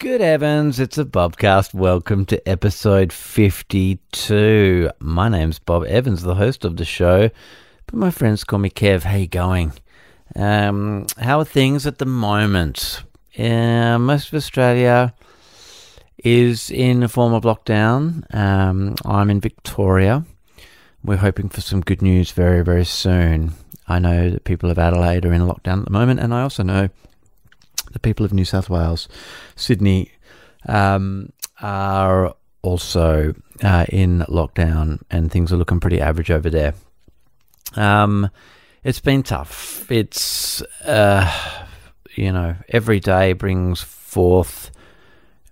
Good Evans, it's a Bobcast. Welcome to episode 52. My name's Bob Evans, the host of the show, but my friends call me Kev. How you going? Um, how are things at the moment? Uh, most of Australia is in a form of lockdown. Um, I'm in Victoria. We're hoping for some good news very, very soon. I know that people of Adelaide are in lockdown at the moment, and I also know the people of New South Wales, Sydney, um, are also uh, in lockdown, and things are looking pretty average over there. Um, it's been tough. It's uh, you know every day brings forth.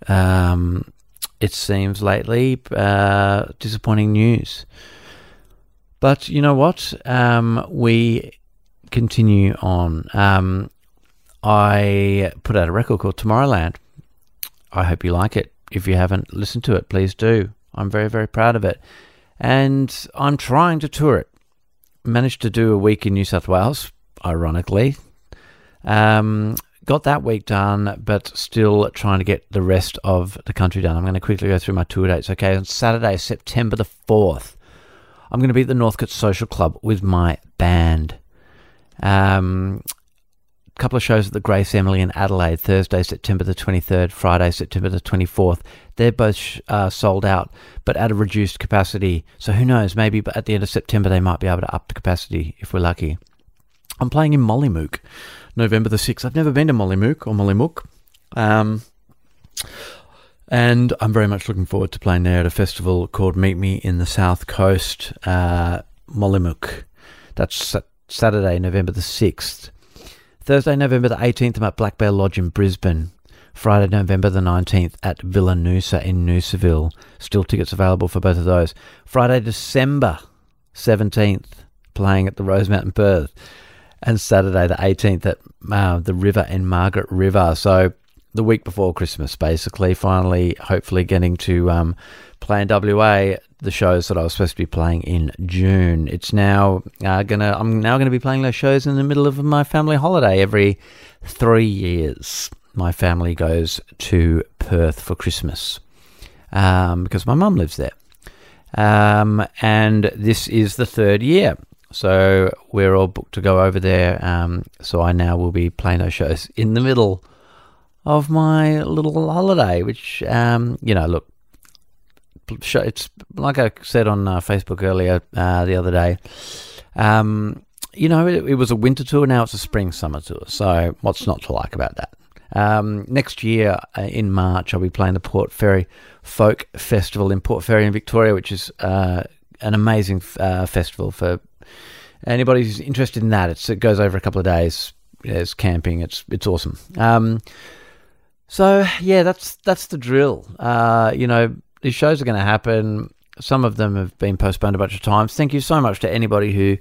Um, it seems lately uh, disappointing news. But you know what? Um, we continue on. Um, I put out a record called Tomorrowland. I hope you like it. If you haven't listened to it, please do. I'm very, very proud of it. And I'm trying to tour it. Managed to do a week in New South Wales, ironically. Um, got that week done, but still trying to get the rest of the country done. I'm going to quickly go through my tour dates. Okay, on Saturday, September the 4th, I'm going to be at the Northcote Social Club with my band. Um, couple of shows at the Grace Emily in Adelaide, Thursday, September the 23rd, Friday, September the 24th. They're both uh, sold out, but at a reduced capacity. So who knows? Maybe at the end of September they might be able to up the capacity if we're lucky. I'm playing in Mollymook, November the 6th. I've never been to Mollymook or Mollymook. Um, and I'm very much looking forward to playing there at a festival called Meet Me in the South Coast, uh, Mollymook. That's Saturday, November the 6th. Thursday, November the 18th, I'm at Black Bear Lodge in Brisbane. Friday, November the 19th at Villa Noosa in Noosaville. Still tickets available for both of those. Friday, December 17th, playing at the Rosemount in Perth. And Saturday, the 18th, at uh, the River in Margaret River. So the week before Christmas, basically. Finally, hopefully, getting to um, play in WA the shows that I was supposed to be playing in June. It's now uh, gonna. I'm now to be playing those shows in the middle of my family holiday every three years. My family goes to Perth for Christmas um, because my mum lives there, um, and this is the third year. So we're all booked to go over there. Um, so I now will be playing those shows in the middle of my little holiday, which um, you know, look, it's like I said on uh, Facebook earlier uh, the other day. Um, you know, it, it, was a winter tour. Now it's a spring summer tour. So what's not to like about that? Um, next year uh, in March, I'll be playing the Port Fairy Folk Festival in Port Fairy in Victoria, which is uh, an amazing uh, festival for anybody who's interested in that. It's, it goes over a couple of days. There's camping. It's it's awesome. Um, so yeah, that's that's the drill. Uh, you know, these shows are going to happen. Some of them have been postponed a bunch of times. Thank you so much to anybody who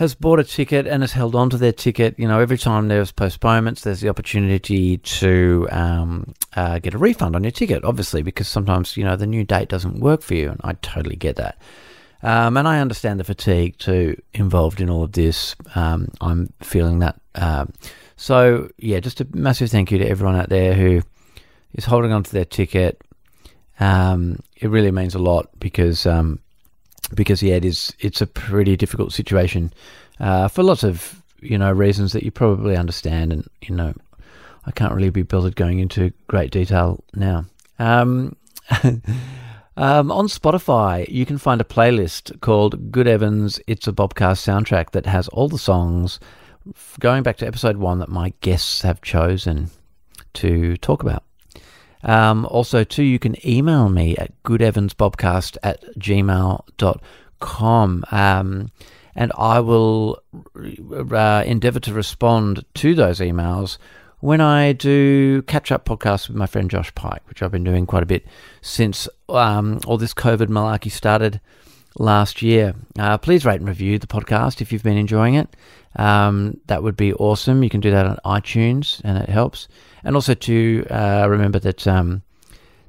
has bought a ticket and has held on to their ticket. You know, every time there's postponements, there's the opportunity to um, uh, get a refund on your ticket, obviously, because sometimes, you know, the new date doesn't work for you. And I totally get that. Um, and I understand the fatigue too involved in all of this. Um, I'm feeling that. Uh, so, yeah, just a massive thank you to everyone out there who is holding on to their ticket, um, it really means a lot because um, because yeah, it is it's a pretty difficult situation uh, for lots of you know reasons that you probably understand, and you know I can't really be bothered going into great detail now. Um, um, on Spotify, you can find a playlist called Good Evans It's a Bobcast soundtrack that has all the songs going back to episode one that my guests have chosen to talk about. Um, also, too, you can email me at goodevansbobcast at gmail.com. Um, and I will uh, endeavor to respond to those emails when I do catch up podcasts with my friend Josh Pike, which I've been doing quite a bit since um, all this COVID malarkey started last year. Uh, please rate and review the podcast if you've been enjoying it. Um, that would be awesome. You can do that on iTunes, and it helps. And also to uh, remember that um,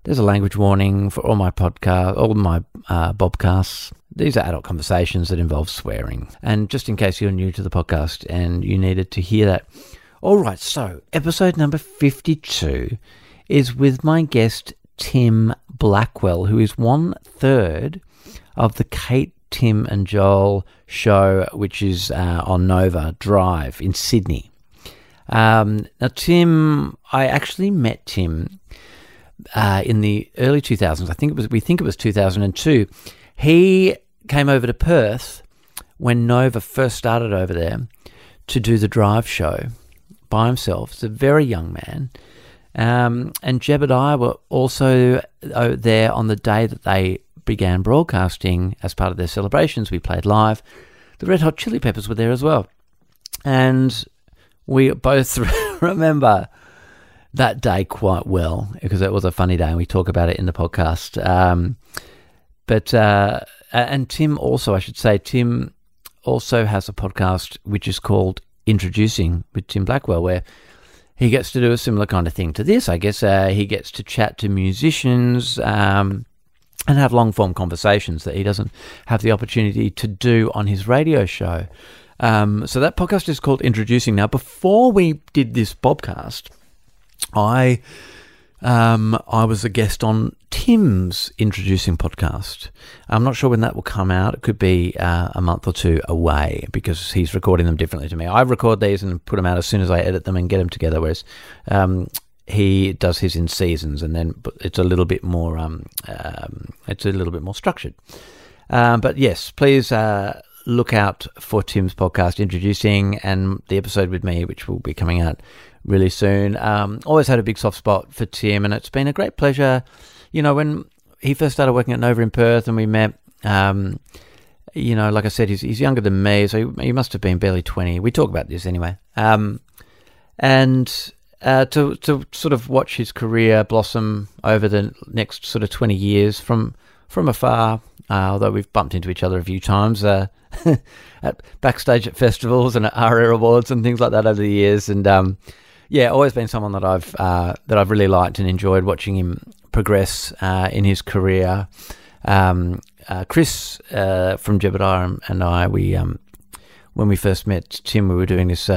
there's a language warning for all my podcast, all my uh, bobcasts. These are adult conversations that involve swearing. And just in case you're new to the podcast and you needed to hear that. All right, so episode number 52 is with my guest Tim Blackwell, who is one third of the Kate, Tim, and Joel show, which is uh, on Nova Drive in Sydney. Um, now, Tim, I actually met Tim uh, in the early 2000s. I think it was. We think it was 2002. He came over to Perth when Nova first started over there to do the Drive show by himself. He's a very young man. Um, and I were also uh, there on the day that they began broadcasting as part of their celebrations. We played live. The Red Hot Chili Peppers were there as well. And we both remember that day quite well because it was a funny day and we talk about it in the podcast. Um, but, uh, and Tim also, I should say, Tim also has a podcast which is called Introducing with Tim Blackwell, where he gets to do a similar kind of thing to this. I guess uh, he gets to chat to musicians um, and have long form conversations that he doesn't have the opportunity to do on his radio show. Um, so that podcast is called Introducing. Now, before we did this podcast, I um, I was a guest on Tim's introducing podcast. I'm not sure when that will come out. It could be uh, a month or two away because he's recording them differently to me. I record these and put them out as soon as I edit them and get them together, whereas um, he does his in seasons, and then it's a little bit more um, um it's a little bit more structured. Um, but yes, please uh, look out for Tim's podcast introducing and the episode with me, which will be coming out really soon. Um, always had a big soft spot for Tim, and it's been a great pleasure. You know, when he first started working at Nova in Perth and we met, um, you know, like I said, he's, he's younger than me, so he, he, must have been barely 20. We talk about this anyway. Um, and uh, to, to sort of watch his career blossom over the next sort of 20 years from, from afar, uh, although we've bumped into each other a few times. Uh, at backstage at festivals and at ARIA Awards and things like that over the years. And um, yeah, always been someone that I've uh, that I've really liked and enjoyed watching him progress uh, in his career. Um, uh, Chris from Jebediah and I, we um, when we first met Tim, we were doing this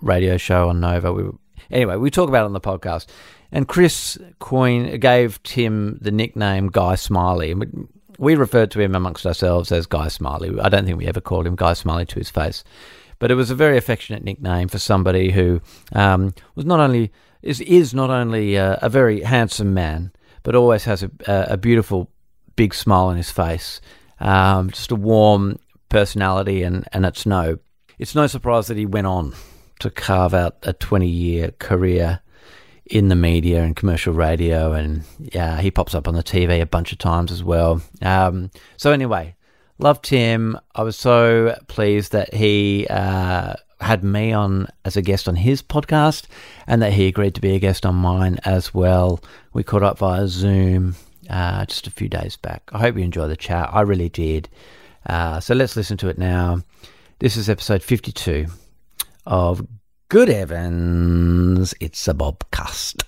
radio show on Nova. We were, anyway, we talk about it on the podcast. And Chris Coyne gave Tim the nickname Guy Smiley. We, referred to him amongst ourselves as Guy Smiley. I don't think we ever called him Guy Smiley to his face. But it was a very affectionate nickname for somebody who um, was not only is is not only a, a, very handsome man, but always has a, a beautiful big smile on his face, um, just a warm personality, and and it's no it's no surprise that he went on to carve out a twenty year career in the media and commercial radio, and yeah, he pops up on the TV a bunch of times as well. Um, so anyway, Loved him. I was so pleased that he uh, had me on as a guest on his podcast and that he agreed to be a guest on mine as well. We caught up via Zoom uh, just a few days back. I hope you enjoy the chat. I really did. Uh, so let's listen to it now. This is episode 52 of Good Evans. It's a Bobcast.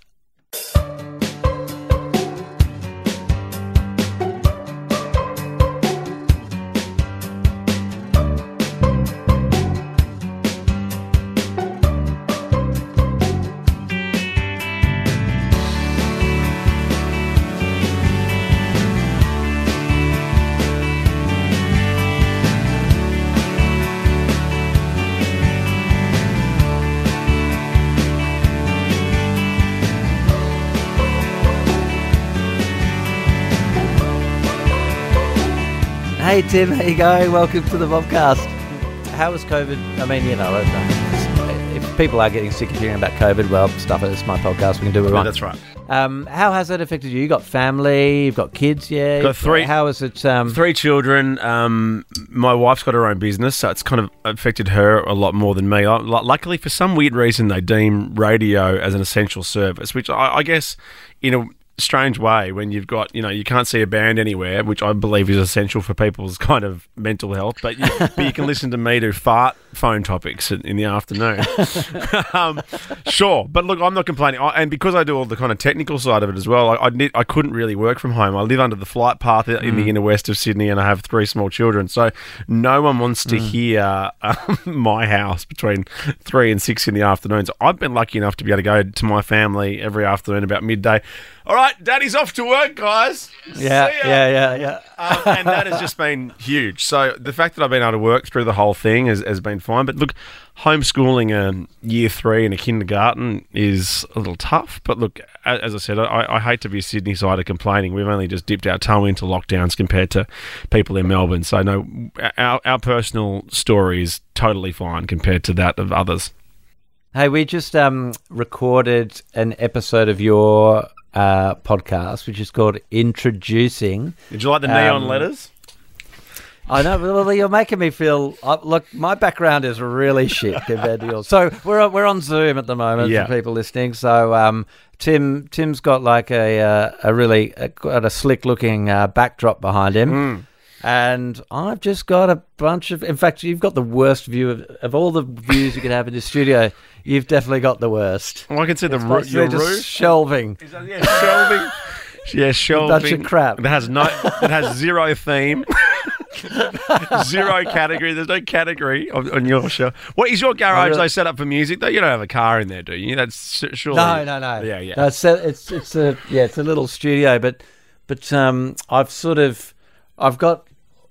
Hey Tim, how you going? Welcome to the Bobcast. How was COVID? I mean, you know, if people are getting sick of hearing about COVID, well, stuff it. It's my podcast. We can do it right. that's right. Um, how has that affected you? You got family, you've got kids, yeah. Got three. How is it? Um, three children. Um, my wife's got her own business, so it's kind of affected her a lot more than me. Luckily, for some weird reason, they deem radio as an essential service, which I, I guess, you know, strange way when you've got you know you can't see a band anywhere, which I believe is essential for people's kind of mental health. But you, but you can listen to me do fart phone topics in, in the afternoon. um, sure, but look, I'm not complaining, I, and because I do all the kind of technical side of it as well, I I, need, I couldn't really work from home. I live under the flight path in the inner west of Sydney, and I have three small children, so no one wants to hear um, my house between three and six in the afternoon. So I've been lucky enough to be able to go to my family every afternoon about midday. All right, Daddy's off to work, guys. Yeah, yeah, yeah, yeah. Um, and that has just been huge. So the fact that I've been able to work through the whole thing has, has been fine. But look, homeschooling a year three in a kindergarten is a little tough. But look, as I said, I, I hate to be a Sydney sider complaining. We've only just dipped our toe into lockdowns compared to people in Melbourne. So no, our, our personal story is totally fine compared to that of others. Hey, we just um, recorded an episode of your uh, podcast, which is called Introducing. Did you like the neon Um, letters? I know, well, you're making me feel. Uh, look, my background is really shit compared to yours. So we're on- we're on Zoom at the moment Yeah. for people listening. So um, Tim Tim's got like a uh, a really a, got a slick looking uh, backdrop behind him. Mm. And I've just got a bunch of. In fact, you've got the worst view of, of all the views you could have in the studio. You've definitely got the worst. Well, I can see the basically your just roof. shelving. Is that- yeah, shelving. Yeah, shelving. Bunch of crap. It has no. It has zero theme. zero category. There's no category on, on your show. What is your garage? really- They set up for music. Though you don't have a car in there, do you? That's surely. No, no, no. Yeah, yeah. No, it's a, it's it's a yeah, it's a little studio, but but um, I've sort of I've got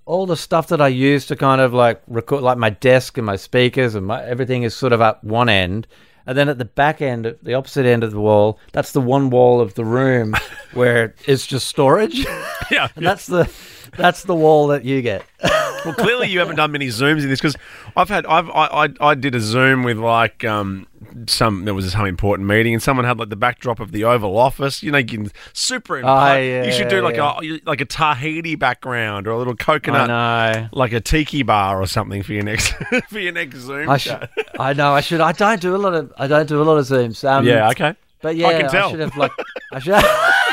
all the stuff that I use to kind of like record, like my desk and my speakers and my everything is sort of at one end. And then at the back end, at the opposite end of the wall, that's the one wall of the room where it's just storage. yeah. and that's the that's the wall that you get. Well, clearly you haven't done many zooms in this because I've had I've I, I I did a zoom with like um some there was some important meeting and someone had like the backdrop of the Oval Office. You know, you can super. Oh, yeah, you should do like yeah. a like a Tahiti background or a little I coconut. know. like a tiki bar or something for your next for your next Zoom. I should. I know. I should. I don't do a lot of. I don't do a lot of zooms. Um, yeah, okay. But yeah, can tell. should have like. I should.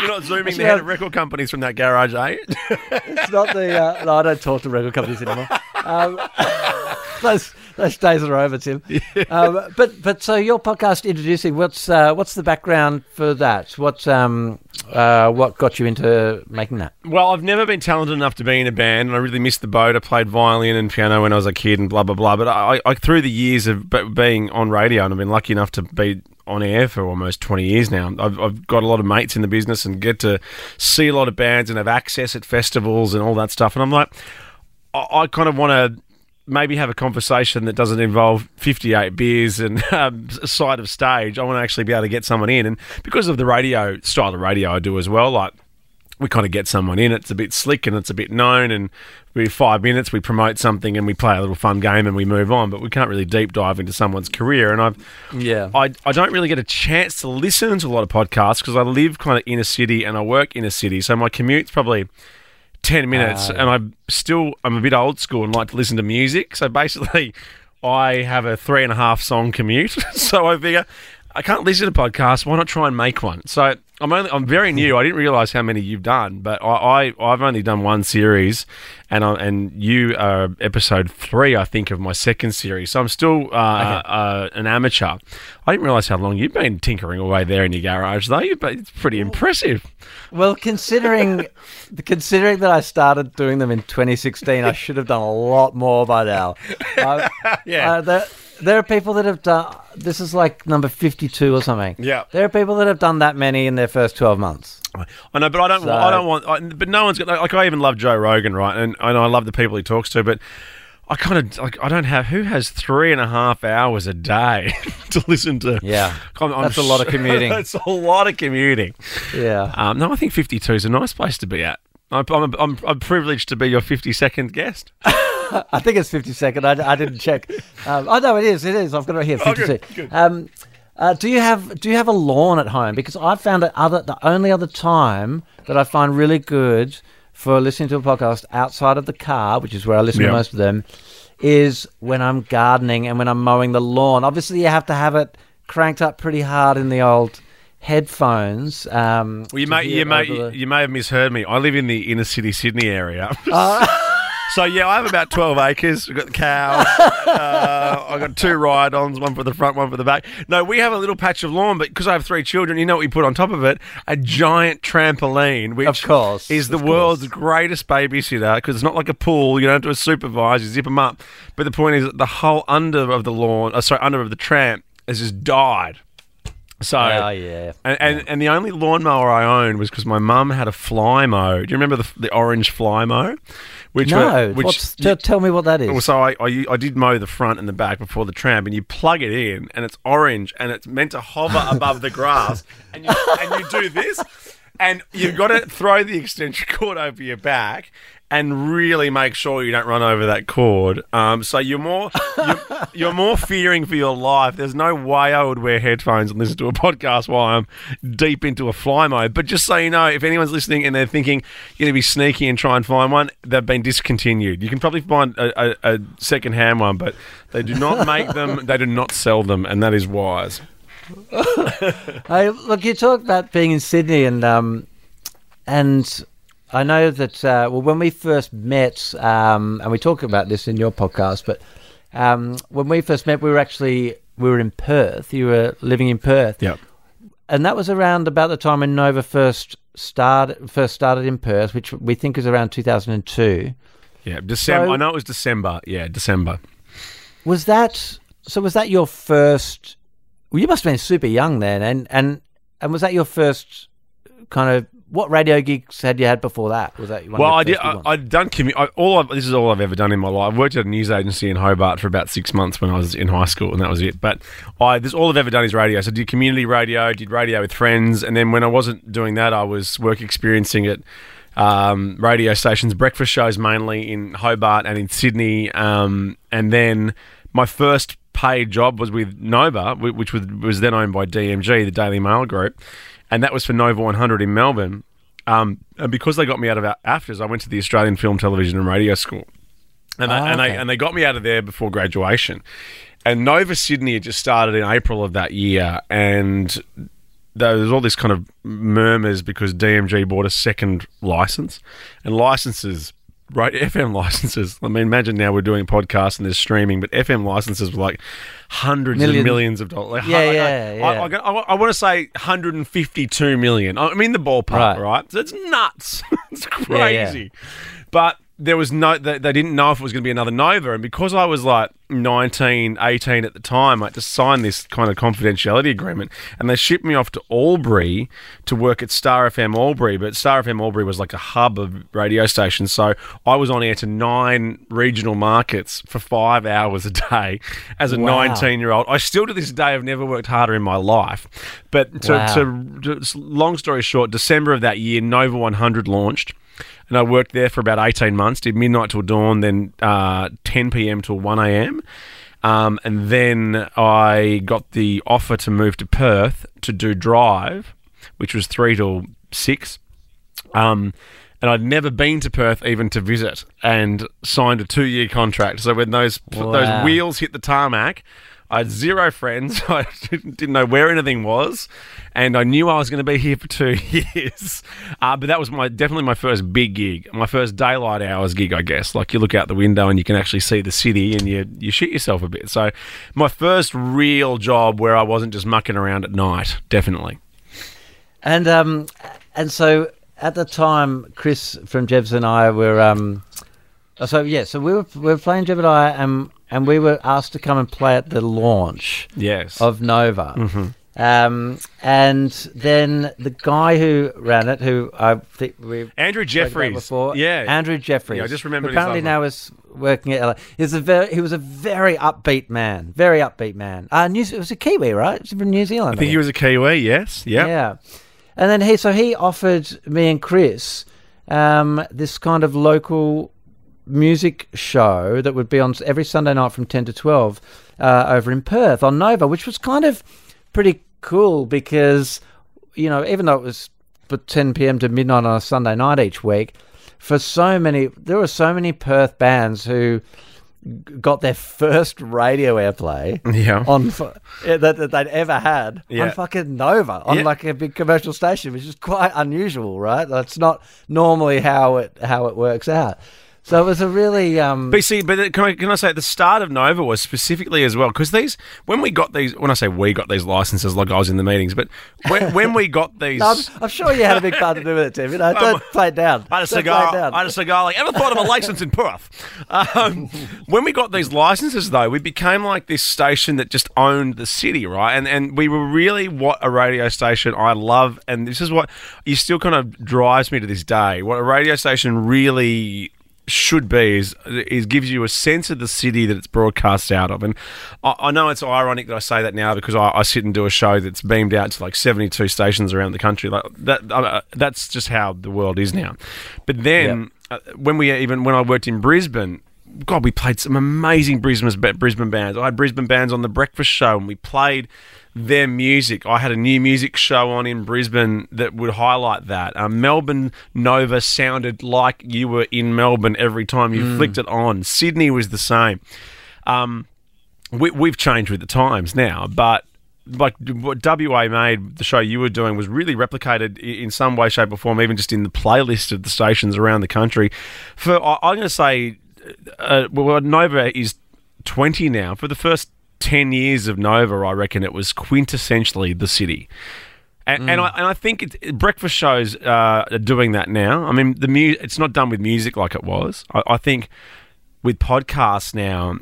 You're not zooming should the head of record companies from that garage, eh? it's not the. Uh, no, I don't talk to record companies anymore. Um, those those days are over, Tim. Um, but but so your podcast introducing what's uh, what's the background for that? What's um uh, what got you into making that? Well, I've never been talented enough to be in a band, and I really missed the boat. I played violin and piano when I was a kid, and blah blah blah. But I, I through the years of being on radio, and I've been lucky enough to be on air for almost twenty years now. I've, I've got a lot of mates in the business, and get to see a lot of bands and have access at festivals and all that stuff. And I'm like, I, I kind of want to maybe have a conversation that doesn't involve 58 beers and um, side of stage. I want to actually be able to get someone in, and because of the radio style of radio I do as well, like we kind of get someone in. It's a bit slick and it's a bit known, and we five minutes we promote something and we play a little fun game and we move on. But we can't really deep dive into someone's career. And I've Yeah. I, I don't really get a chance to listen to a lot of podcasts because I live kind of in a city and I work in a city, so my commute's probably. 10 minutes Ah, and I'm still I'm a bit old school and like to listen to music so basically I have a three and a half song commute so I figure I can't listen to podcasts why not try and make one so I'm only I'm very new. I didn't realize how many you've done but I, I I've only done one series and I, and you are episode three I think of my second series. So I'm still uh, uh, an amateur. I didn't realize how long you've been tinkering away there in your garage though. But it's pretty impressive. Well, considering considering that I started doing them in 2016, I should have done a lot more by now. Uh, Yeah. uh, there, there are people that have done. This is like number 52 or something. Yeah. There are people that have done that many in their first 12 months. I know, but I don't. So- I don't want. I, but no one's got. Like I even love Joe Rogan, right? And, and I love the people he talks to, but I kind of like. I don't have. Who has three and a half hours a day to listen to? Yeah. I'm- I'm That's a lot of commuting. That's a lot of commuting. Yeah. Um, no, I think 52 is a nice place to be at. I'm, I'm, I'm, privileged to be your 52nd guest. I think it's 52nd. I, I didn't check. Um, oh no, it is. It is. I've got it here. Oh, good, good. Um, uh, do you have Do you have a lawn at home? Because I found it other the only other time that I find really good for listening to a podcast outside of the car, which is where I listen Yeah. to most of them, is when I'm gardening and when I'm mowing the lawn. Obviously, you have to have it cranked up pretty hard in the old headphones. Um, Well, you may you may the- you may have misheard me. I live in the inner city Sydney area. Oh. So yeah, I have about twelve acres. We've got the cows. uh, I've got two ride-ons, one for the front, one for the back. No, we have a little patch of lawn, but because I have three children, you know what we put on top of it? A giant trampoline, which Of course, is the world's greatest babysitter because it's not like a pool. You don't have to supervise. You zip them up. But the point is, that the whole under of the lawn, uh, sorry, under of the tramp, has just died. So Oh yeah. and, and, and the only lawnmower I owned was because my mum had a Flymo. Do you remember the, the orange Flymo? Which No, were- which t- tell me what that is. so I, I I did mow the front and the back before the tramp, and you plug it in, and it's orange, and it's meant to hover above the grass, and you and you do this, and you've got to throw the extension cord over your back. And really make sure you don't run over that cord. Um, so you're more you're, you're more fearing for your life. There's no way I would wear headphones and listen to a podcast while I'm deep into a Flymo. But just so you know, if anyone's listening and they're thinking you're going to be sneaky and try and find one, they've been discontinued. You can probably find a, a, a second hand one, but they do not make them. They do not sell them, and that is wise. Hey, look, you talk about being in Sydney, and um, and I know that uh, well, when we first met, um, and we talk about this in your podcast, but um, when we first met, we were actually we were in Perth. You were living in Perth, Yep. and that was around about the time when Nova first started first started in Perth, which we think is around two thousand and two. Yeah. December. So- I know it was December. Yeah, December. Was that so? Was that your first? Well, you must have been super young then, and and and was that your first kind of what radio gigs had you had before that? Was that one Well, I did. I. I'd done commu- I, all. I've, this is all I've ever done in my life. I worked at a news agency in Hobart for about six months when I was in high school, and that was it. But I, this all I've ever done is radio. So I did community radio, did radio with friends, and then when I wasn't doing that, I was work experiencing at um, radio stations, breakfast shows mainly in Hobart and in Sydney, um, and then my first paid job was with Nova, which was, was then owned by DMG, the Daily Mail Group, and that was for Nova 100 in Melbourne. Um, and because they got me out of a- AFTRS, I went to the Australian Film, Television, and Radio School, and they, Ah, and they and they got me out of there before graduation. And Nova Sydney had just started in April of that year, and there was all this kind of murmurs because DMG bought a second license, and licenses. Right, FM licenses. I mean, imagine now we're doing podcasts and there's streaming, but FM licenses were like hundreds Million. of millions of dollars. Like, Yeah, I- I- yeah, I, yeah. I, I, want to say 152 million. I mean, the ballpark, Right. right? So it's nuts. it's Yeah, yeah. crazy. But there was no, they, they didn't know if it was going to be another Nova. And because I was like 19, 18 at the time, I had to sign this kind of confidentiality agreement. And they shipped me off to Albury to work at Star FM Albury. But Star FM Albury was like a hub of radio stations. So I was on air to nine regional markets for five hours a day as a Wow. 19 year old. I still to this day have never worked harder in my life. But to, Wow. to, to long story short, December of that year, Nova 100 launched. And I worked there for about 18 months, did midnight till dawn, then uh, 10 p.m. till 1 a.m. Um, and then I got the offer to move to Perth to do drive, which was 3 till 6. Um, and I'd never been to Perth even to visit and signed a two year contract. So when those Wow. those wheels hit the tarmac, I had zero friends. I didn't know where anything was, and I knew I was going to be here for two years. Uh, but that was my definitely my first big gig, my first daylight hours gig, I guess. Like you look out the window and you can actually see the city, and you you shit yourself a bit. So my first real job where I wasn't just mucking around at night, definitely. And um, and so at the time, Chris from Jebs and I were um, so yeah, so we were we were playing Jeb and I, and we were asked to come and play at the launch Yes. of Nova. Mm-hmm. Um, and then the guy who ran it, who I think we Andrew Jeffries. before, Yeah. Andrew Jeffries. Yeah, I just remember. Apparently now is working at. LA. He's a very he was a very upbeat man, very upbeat man. Uh, New, it was a Kiwi, right? He's from New Zealand. I think he was a Kiwi, yes. Yeah. Yeah. And then he, so he offered me and Chris um, this kind of local music show that would be on every Sunday night from 10 to 12 uh, over in Perth on Nova, which was kind of pretty cool because, you know, even though it was for 10 p.m. to midnight on a Sunday night each week, for so many, there were so many Perth bands who got their first radio airplay Yeah. on eh, that, that they'd ever had Yeah. on fucking Nova on Yeah. like a big commercial station, which is quite unusual, right? That's not normally how it how it works out. So it was a really um, But see, but can I, can I say the start of Nova was specifically as well because these when we got these when I say we got these licenses like I was in the meetings, but when, when we got these, I'm, I'm sure you had a big part to do with it, Tim. You know, don't play it down. I had a Don't play it cigar. down. I had a cigar. Like, ever thought of a license in Perth? Um, when we got these licenses, though, we became like this station that just owned the city, right? And and we were really what a radio station I love, and this is what you still kind of drives me to this day. What a radio station really should be is is gives you a sense of the city that it's broadcast out of. And I, I know it's ironic that I say that now because I, I sit and do a show that's beamed out to like seventy two stations around the country. Like that, uh, that's just how the world is now. But then uh, when we even when I worked in Brisbane. God, we played some amazing Brisbane Brisbane bands. I had Brisbane bands on the Breakfast Show, and we played their music. I had a new music show on in Brisbane that would highlight that. Um, Melbourne Nova sounded like you were in Melbourne every time you flicked it on. Sydney was the same. Um, we, we've changed with the times now, but like what WA made the show you were doing was really replicated in some way, shape, or form, even just in the playlist of the stations around the country. For I- I'm going to say, uh, well, Nova is 20 now. For the first 10 years of Nova, I reckon it was quintessentially the city. And, and, I, and I think it, breakfast shows uh, are doing that now. I mean, the mu- it's not done with music like it was. I, I think with podcasts now,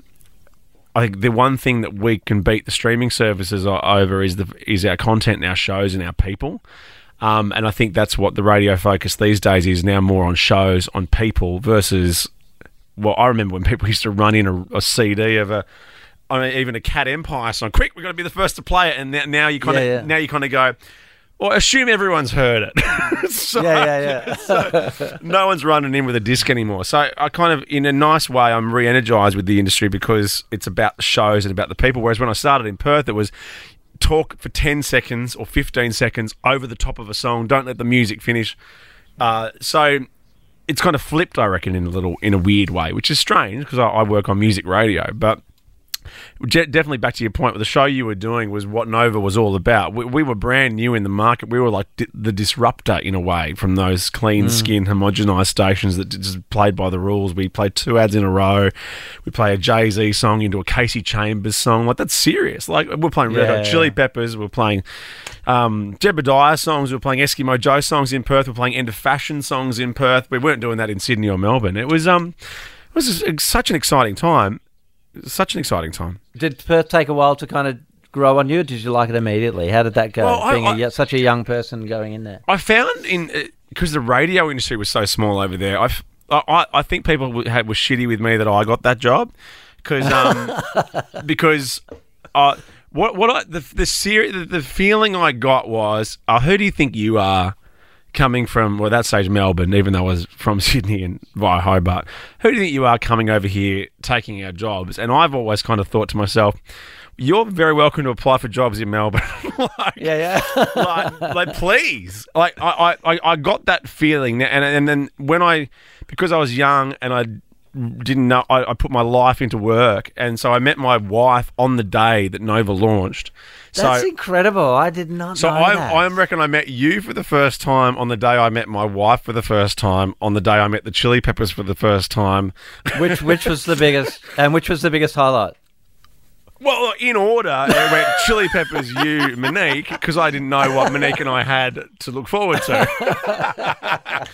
I think the one thing that we can beat the streaming services over is the is our content and our shows and our people. Um, and I think that's what the radio focus these days is now more on shows, on people versus. Well, I remember when people used to run in a, a CD of a, I mean, even a Cat Empire song. Quick, we've got to be the first to play it, and now, now you kind of Yeah, yeah. now you kind of go. Well, assume everyone's heard it. So- yeah, yeah, yeah. no one's running in with a disc anymore. So I kind of, in a nice way, I'm re-energized with the industry because it's about the shows and about the people. Whereas when I started in Perth, it was talk for 10 seconds or 15 seconds over the top of a song. Don't let the music finish. Uh, so it's kind of flipped, I reckon, in a little, in a weird way, which is strange because I, I work on music radio, but. Je- Definitely back to your point. The show you were doing was what Nova was all about. We, we were brand new in the market. We were like di- the disruptor in a way from those clean skin, homogenized stations that just played by the rules. We played two ads in a row. We play a Jay Z song into a Kasey Chambers song. Like that's serious. Like we're playing Red Hot Yeah. Chili Peppers. We're playing um, Jebediah songs. We're playing Eskimo Joe songs in Perth. We're playing End of Fashion songs in Perth. We weren't doing that in Sydney or Melbourne. It was um, it was such an exciting time. Such an exciting time. Did Perth take a while to kind of grow on you? Or did you like it immediately? How did that go? Well, being a I- y such a young person going in there. I found in because the radio industry was so small over there. I, I, I think people w- had, were shitty with me that I got that job because um, because uh, what what I, the the, seri- the the feeling I got was uh, who do you think you are coming from well that stage Melbourne even though I was from Sydney and via Hobart who do you think you are coming over here taking our jobs? And I've always kind of thought to myself you're very welcome to apply for jobs in Melbourne. Like, Yeah, yeah. like, like please. Like I, I, I got that feeling. And, and then when I because I was young and I didn't know I, I put my life into work and so I met my wife on the day that Nova launched That's so incredible. I did not so I, that. I reckon I met you for the first time on the day I met my wife for the first time on the day I met the Chili Peppers for the first time which which was the biggest and which was the biggest highlight? Well, in order, it went Chili Peppers, you, Monique, because I didn't know what Monique and I had to look forward to.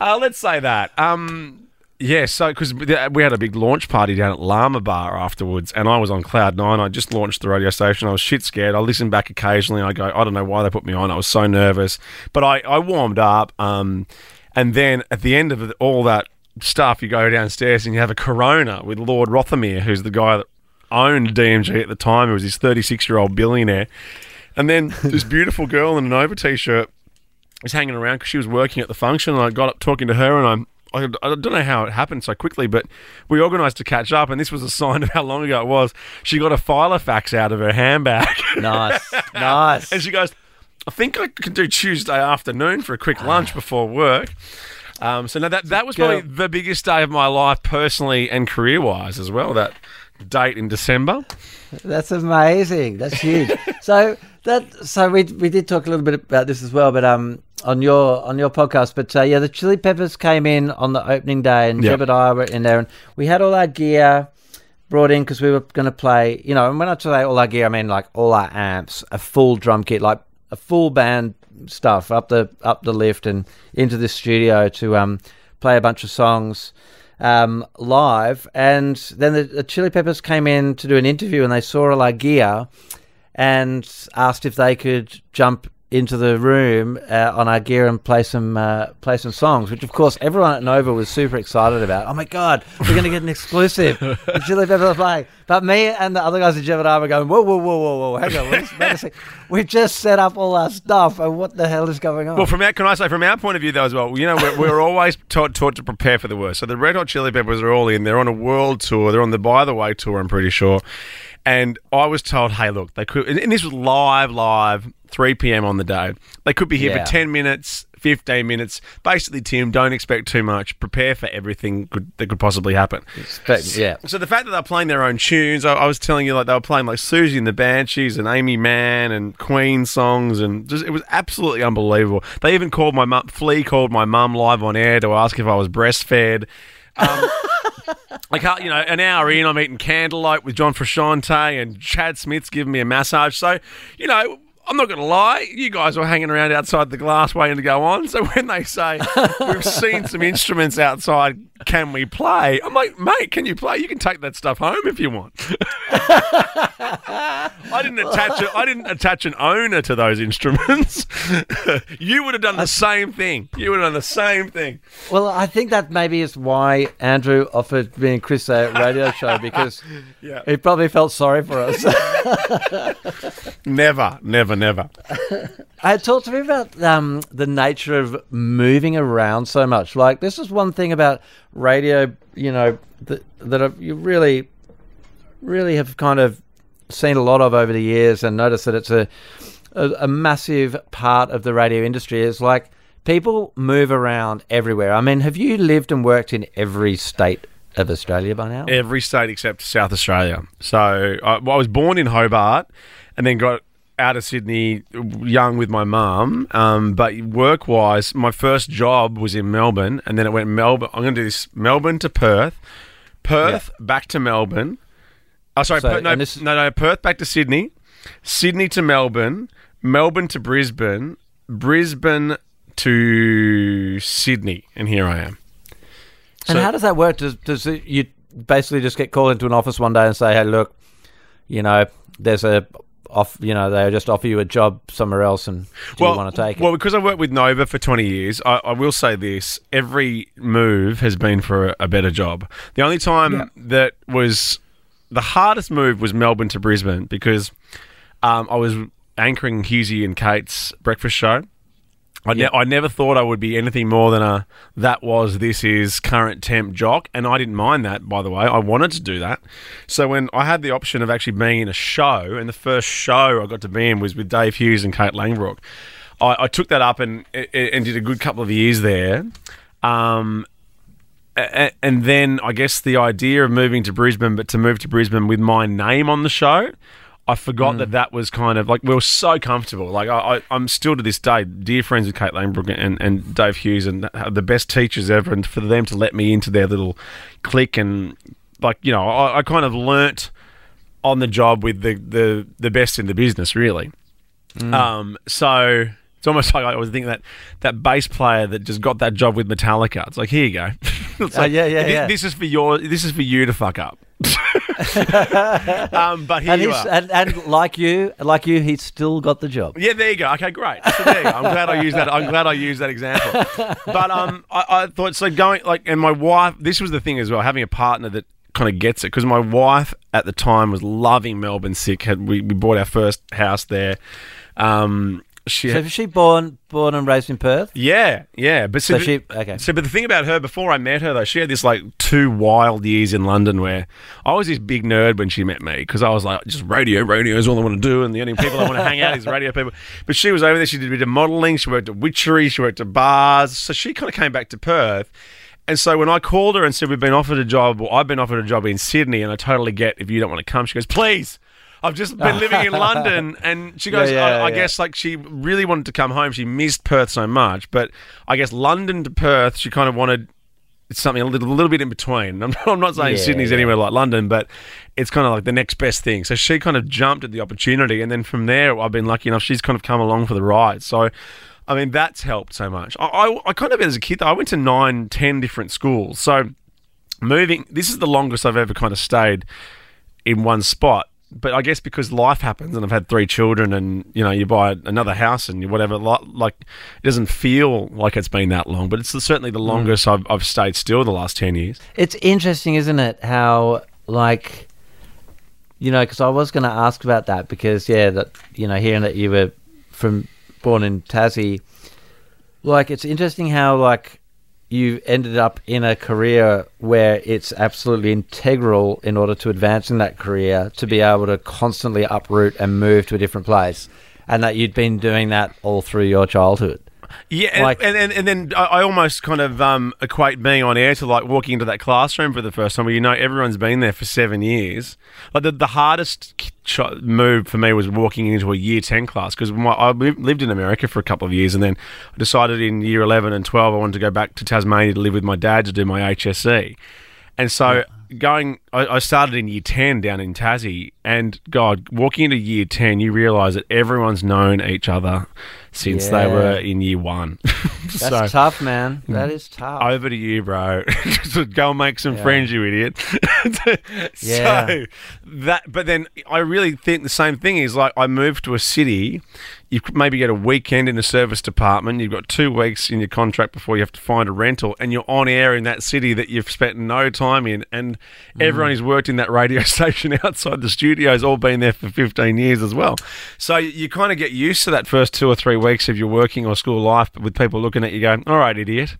uh, let's say that. Um, yeah, so because we had a big launch party down at Llama Bar afterwards, and I was on cloud nine. I just launched the radio station. I was shit scared. I listened back occasionally. I go, I don't know why they put me on. I was so nervous, but I, I warmed up. Um, and then at the end of all that stuff, you go downstairs and you have a Corona with Lord Rothermere, who's the guy that owned DMG at the time. He was his 36 year old billionaire. And then this beautiful girl in an over t shirt was hanging around because she was working at the function. And I got up talking to her, and I'm. I, I don't know how it happened so quickly, but we organised to catch up, and this was a sign of how long ago it was. She got a Filofax out of her handbag, Nice, nice. and she goes, "I think I can do Tuesday afternoon for a quick lunch before work." Um, so no, that that was probably Girl. the biggest day of my life, personally and career wise as well. That date in December. That's amazing. That's huge. so that so we we did talk a little bit about this as well, but um on your on your podcast. But uh, yeah, the Chili Peppers came in on the opening day, and Yep. Jeb and I were in there, and we had all our gear brought in because we were going to play. You know, and when I say all our gear, I mean like all our amps, a full drum kit, like a full band stuff up the up the lift and into the studio to um play a bunch of songs um, live. And then the, the Chili Peppers came in to do an interview, and they saw all our gear and asked if they could jump into the room uh, on our gear and play some uh, play some songs, which of course everyone at Nova was super excited about. Oh my god, we're going to get an exclusive! the Chili Peppers playing. But me and the other guys at Gemini were going, whoa, whoa, whoa, whoa, whoa, hang on, wait a sec. we've just set up all our stuff, and what the hell is going on? Well, from our, can I say from our point of view though as well, you know, we're, we're always taught, taught to prepare for the worst. So the Red Hot Chili Peppers are all in. They're on a world tour. They're on the By the Way tour. I'm pretty sure. And I was told, hey, look, they could, and this was live, live, 3 p.m. on the day. They could be here Yeah. for 10 minutes, 15 minutes. Basically, Tim, don't expect too much. Prepare for everything could, that could possibly happen. But, yeah. So the fact that they're playing their own tunes, I, I was telling you, like they were playing like Siouxsie and the Banshees and Aimee Mann and Queen songs, and just it was absolutely unbelievable. They even called my mum. Flea called my mum live on air to ask if I was breastfed. Um, like uh, you know, an hour in, I'm eating candlelight with John Frusciante and Chad Smith's giving me a massage. So you know. I'm not going to lie, you guys were hanging around outside the glass waiting to go on. So when they say, we've seen some instruments outside, can we play? I'm like, mate, can you play? You can take that stuff home if you want. I didn't attach a, I didn't attach an owner to those instruments. you would have done the same thing. You would have done the same thing. Well, I think that maybe is why Andrew offered me and Chris a radio show because Yeah. he probably felt sorry for us. Never, never, never. I talked to me about um, the nature of moving around so much. Like this is one thing about radio, you know, that that you really, really have kind of seen a lot of over the years, and noticed that it's a a, a massive part of the radio industry. Is like people move around everywhere. I mean, have you lived and worked in every state of Australia by now? Every state except South Australia. So I, well, I was born in Hobart, and then got out of Sydney young with my mum. Um, but work wise, my first job was in Melbourne, and then it went Melbourne. I'm going to do this Melbourne to Perth, Perth back to Melbourne. Oh, sorry, So- Per- no, this- no, no, Perth back to Sydney, Sydney to Melbourne, Melbourne to Brisbane, Brisbane to Sydney, and here I am. And So- how does that work? Does does it, you basically just get called into an office one day and say, "Hey, look, you know, there's a off, you know, they just offer you a job somewhere else, and do you want to take it? well, because I worked with Nova for 20 years, I, I will say this: every move has been for a, a better job. The only time Yeah. that was the hardest move was Melbourne to Brisbane because um, I was anchoring Hughesy and Kate's breakfast show. I, ne- I never thought I would be anything more than a that was this is current temp jock, and I didn't mind that. By the way, I wanted to do that. So when I had the option of actually being in a show, and the first show I got to be in was with Dave Hughes and Kate Langbroek, I, I took that up and and did a good couple of years there. Um, and then I guess the idea of moving to Brisbane, but to move to Brisbane with my name on the show, I forgot that mm. that was kind of like we were so comfortable. Like I, I, I'm still to this day dear friends with Kate Langbroek and, and Dave Hughes, and the best teachers ever. And for them to let me into their little clique and like you know, I, I kind of learnt on the job with the the, the best in the business, really. Mm. Um, so it's almost like I was thinking that that bass player that just got that job with Metallica. It's like here you go. It's Oh, yeah, yeah, yeah. This is for your. This is for you to fuck up. um, but here And, you are. and, and like you, like you, he's still got the job. Yeah, there you go. Okay, great. So there you go. I'm glad I used that. I'm glad I used that example. But um, I, I thought so. Going like, and my wife. This was the thing as well. Having a partner that kind of gets it because my wife at the time was loving Melbourne sick. Had we, we bought our first house there. Um, She, So was she born born and raised in Perth? yeah, yeah. But So so, she okay. so, but the thing about her, before I met her though, she had this like two wild years in London where I was this big nerd when she met me because I was like, just radio, radio is all I want to do, and the only people I want to hang out is radio people. But she was over there. She did a bit of modelling. She worked at Witchery. She worked at bars. So she kind of came back to Perth. And so when I called her and said we've been offered a job, well, I've been offered a job in Sydney, and I totally get if you don't want to come. She goes, please. I've just been living in London, and she goes. Yeah, yeah, I, I yeah. guess like she really wanted to come home. She missed Perth so much, but I guess London to Perth, she kind of wanted something a little, a little bit in between. I'm, I'm not saying Sydney's anywhere like London, but it's kind of like the next best thing. So she kind of jumped at the opportunity, and then from there, I've been lucky enough. She's kind of come along for the ride. So. I mean, that's helped so much. I, I, I kind of, as a kid, though, I went to nine, ten different schools. So moving this is the longest I've ever kind of stayed in one spot. But I guess because life happens and I've had three children and you know you buy another house and whatever like it doesn't feel like it's been that long, but it's certainly the mm. longest I've, I've stayed still the last ten years. It's interesting, isn't it? How like you know, because I was going to ask about that because yeah, that you know, hearing that you were from born in Tassie, like it's interesting how like you ended up in a career where it's absolutely integral in order to advance in that career to be able to constantly uproot and move to a different place, and that you'd been doing that all through your childhood. Yeah, and, Like- and, and, and then I, almost kind of um, equate being on air to like walking into that classroom for the first time where you know everyone's been there for seven years. Like the, the hardest move for me was walking into a year 10 class because I lived in America for a couple of years and then I decided in year 11 and 12 I wanted to go back to Tasmania to live with my dad to do my HSC. And so going, I, I started in year 10 down in Tassie. And God, walking into year 10, you realise that everyone's known each other since they were in year one. That's so tough, man. That is tough. over to you, bro. Just go and make some Yeah. friends, you idiot. Yeah. So that, but then I really think the same thing is like I moved to a city. You maybe get a weekend in the service department. You've got two weeks in your contract before you have to find a rental, and you're on air in that city that you've spent no time in. And Mm. everyone who's worked in that radio station outside the studio has all been there for 15 years as well. So you kind of get used to that first two or three weeks of your working or school life with people looking at you going, all right, idiot,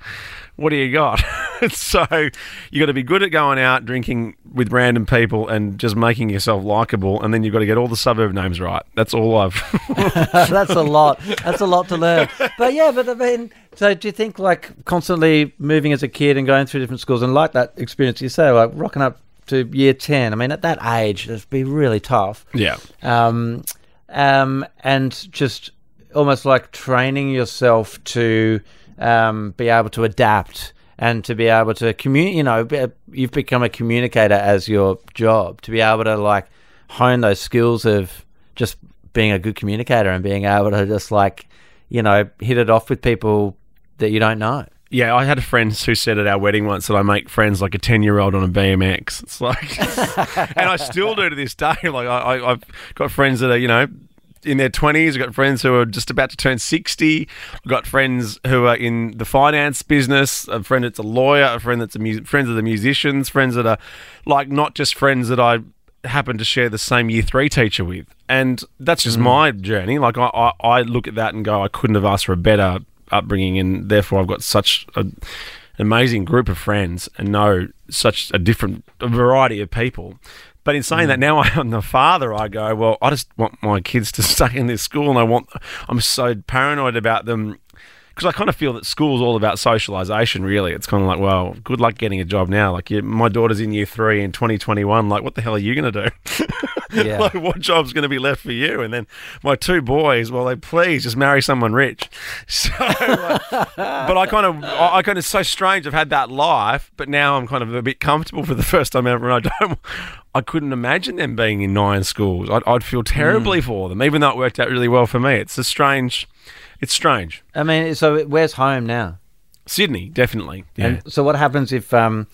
what do you got? so you got to be good at going out, drinking with random people and just making yourself likable. And then you've got to get all the suburb names right. That's all I've. That's a lot. That's a lot to learn. But yeah, but I mean, so do you think like constantly moving as a kid and going through different schools and like that experience you say, like rocking up to year 10, I mean, at that age, it'd be really tough. yeah. Um, um, and just almost like training yourself to um, be able to adapt and to be able to communicate. You know, you've become a communicator as your job to be able to like hone those skills of just being a good communicator and being able to just like you know hit it off with people that you don't know. Yeah, I had a friend who said at our wedding once that I make friends like a ten-year-old on a BMX. It's like, and I still do to this day. Like, I, I, I've got friends that are, you know, in their twenties. I've got friends who are just about to turn sixty. I've got friends who are in the finance business. A friend that's a lawyer. A friend that's a mu- friends of the musicians. Friends that are like not just friends that I happen to share the same year three teacher with. And that's just mm. my journey. Like I, I, I look at that and go, I couldn't have asked for a better upbringing, and therefore I've got such a, an amazing group of friends and know such a different a variety of people. But in saying that, mm. now I'm the father. I go, well, I just want my kids to stay in this school, and I want. I'm so paranoid about them because I kind of feel that school's all about socialization. Really, it's kind of like, well, good luck getting a job now. Like, you, my daughter's in year three in 2021. Like, what the hell are you going to do? Yeah. like, what job's going to be left for you? And then my two boys, well, they please just marry someone rich. So, like, but I kind of, I, I kind of so strange. I've had that life, but now I'm kind of a bit comfortable for the first time ever. And I don't, I couldn't imagine them being in nine schools. I'd, I'd feel terribly mm. for them, even though it worked out really well for me. It's a strange, it's strange. I mean, so where's home now? Sydney, definitely. Yeah. And so what happens if um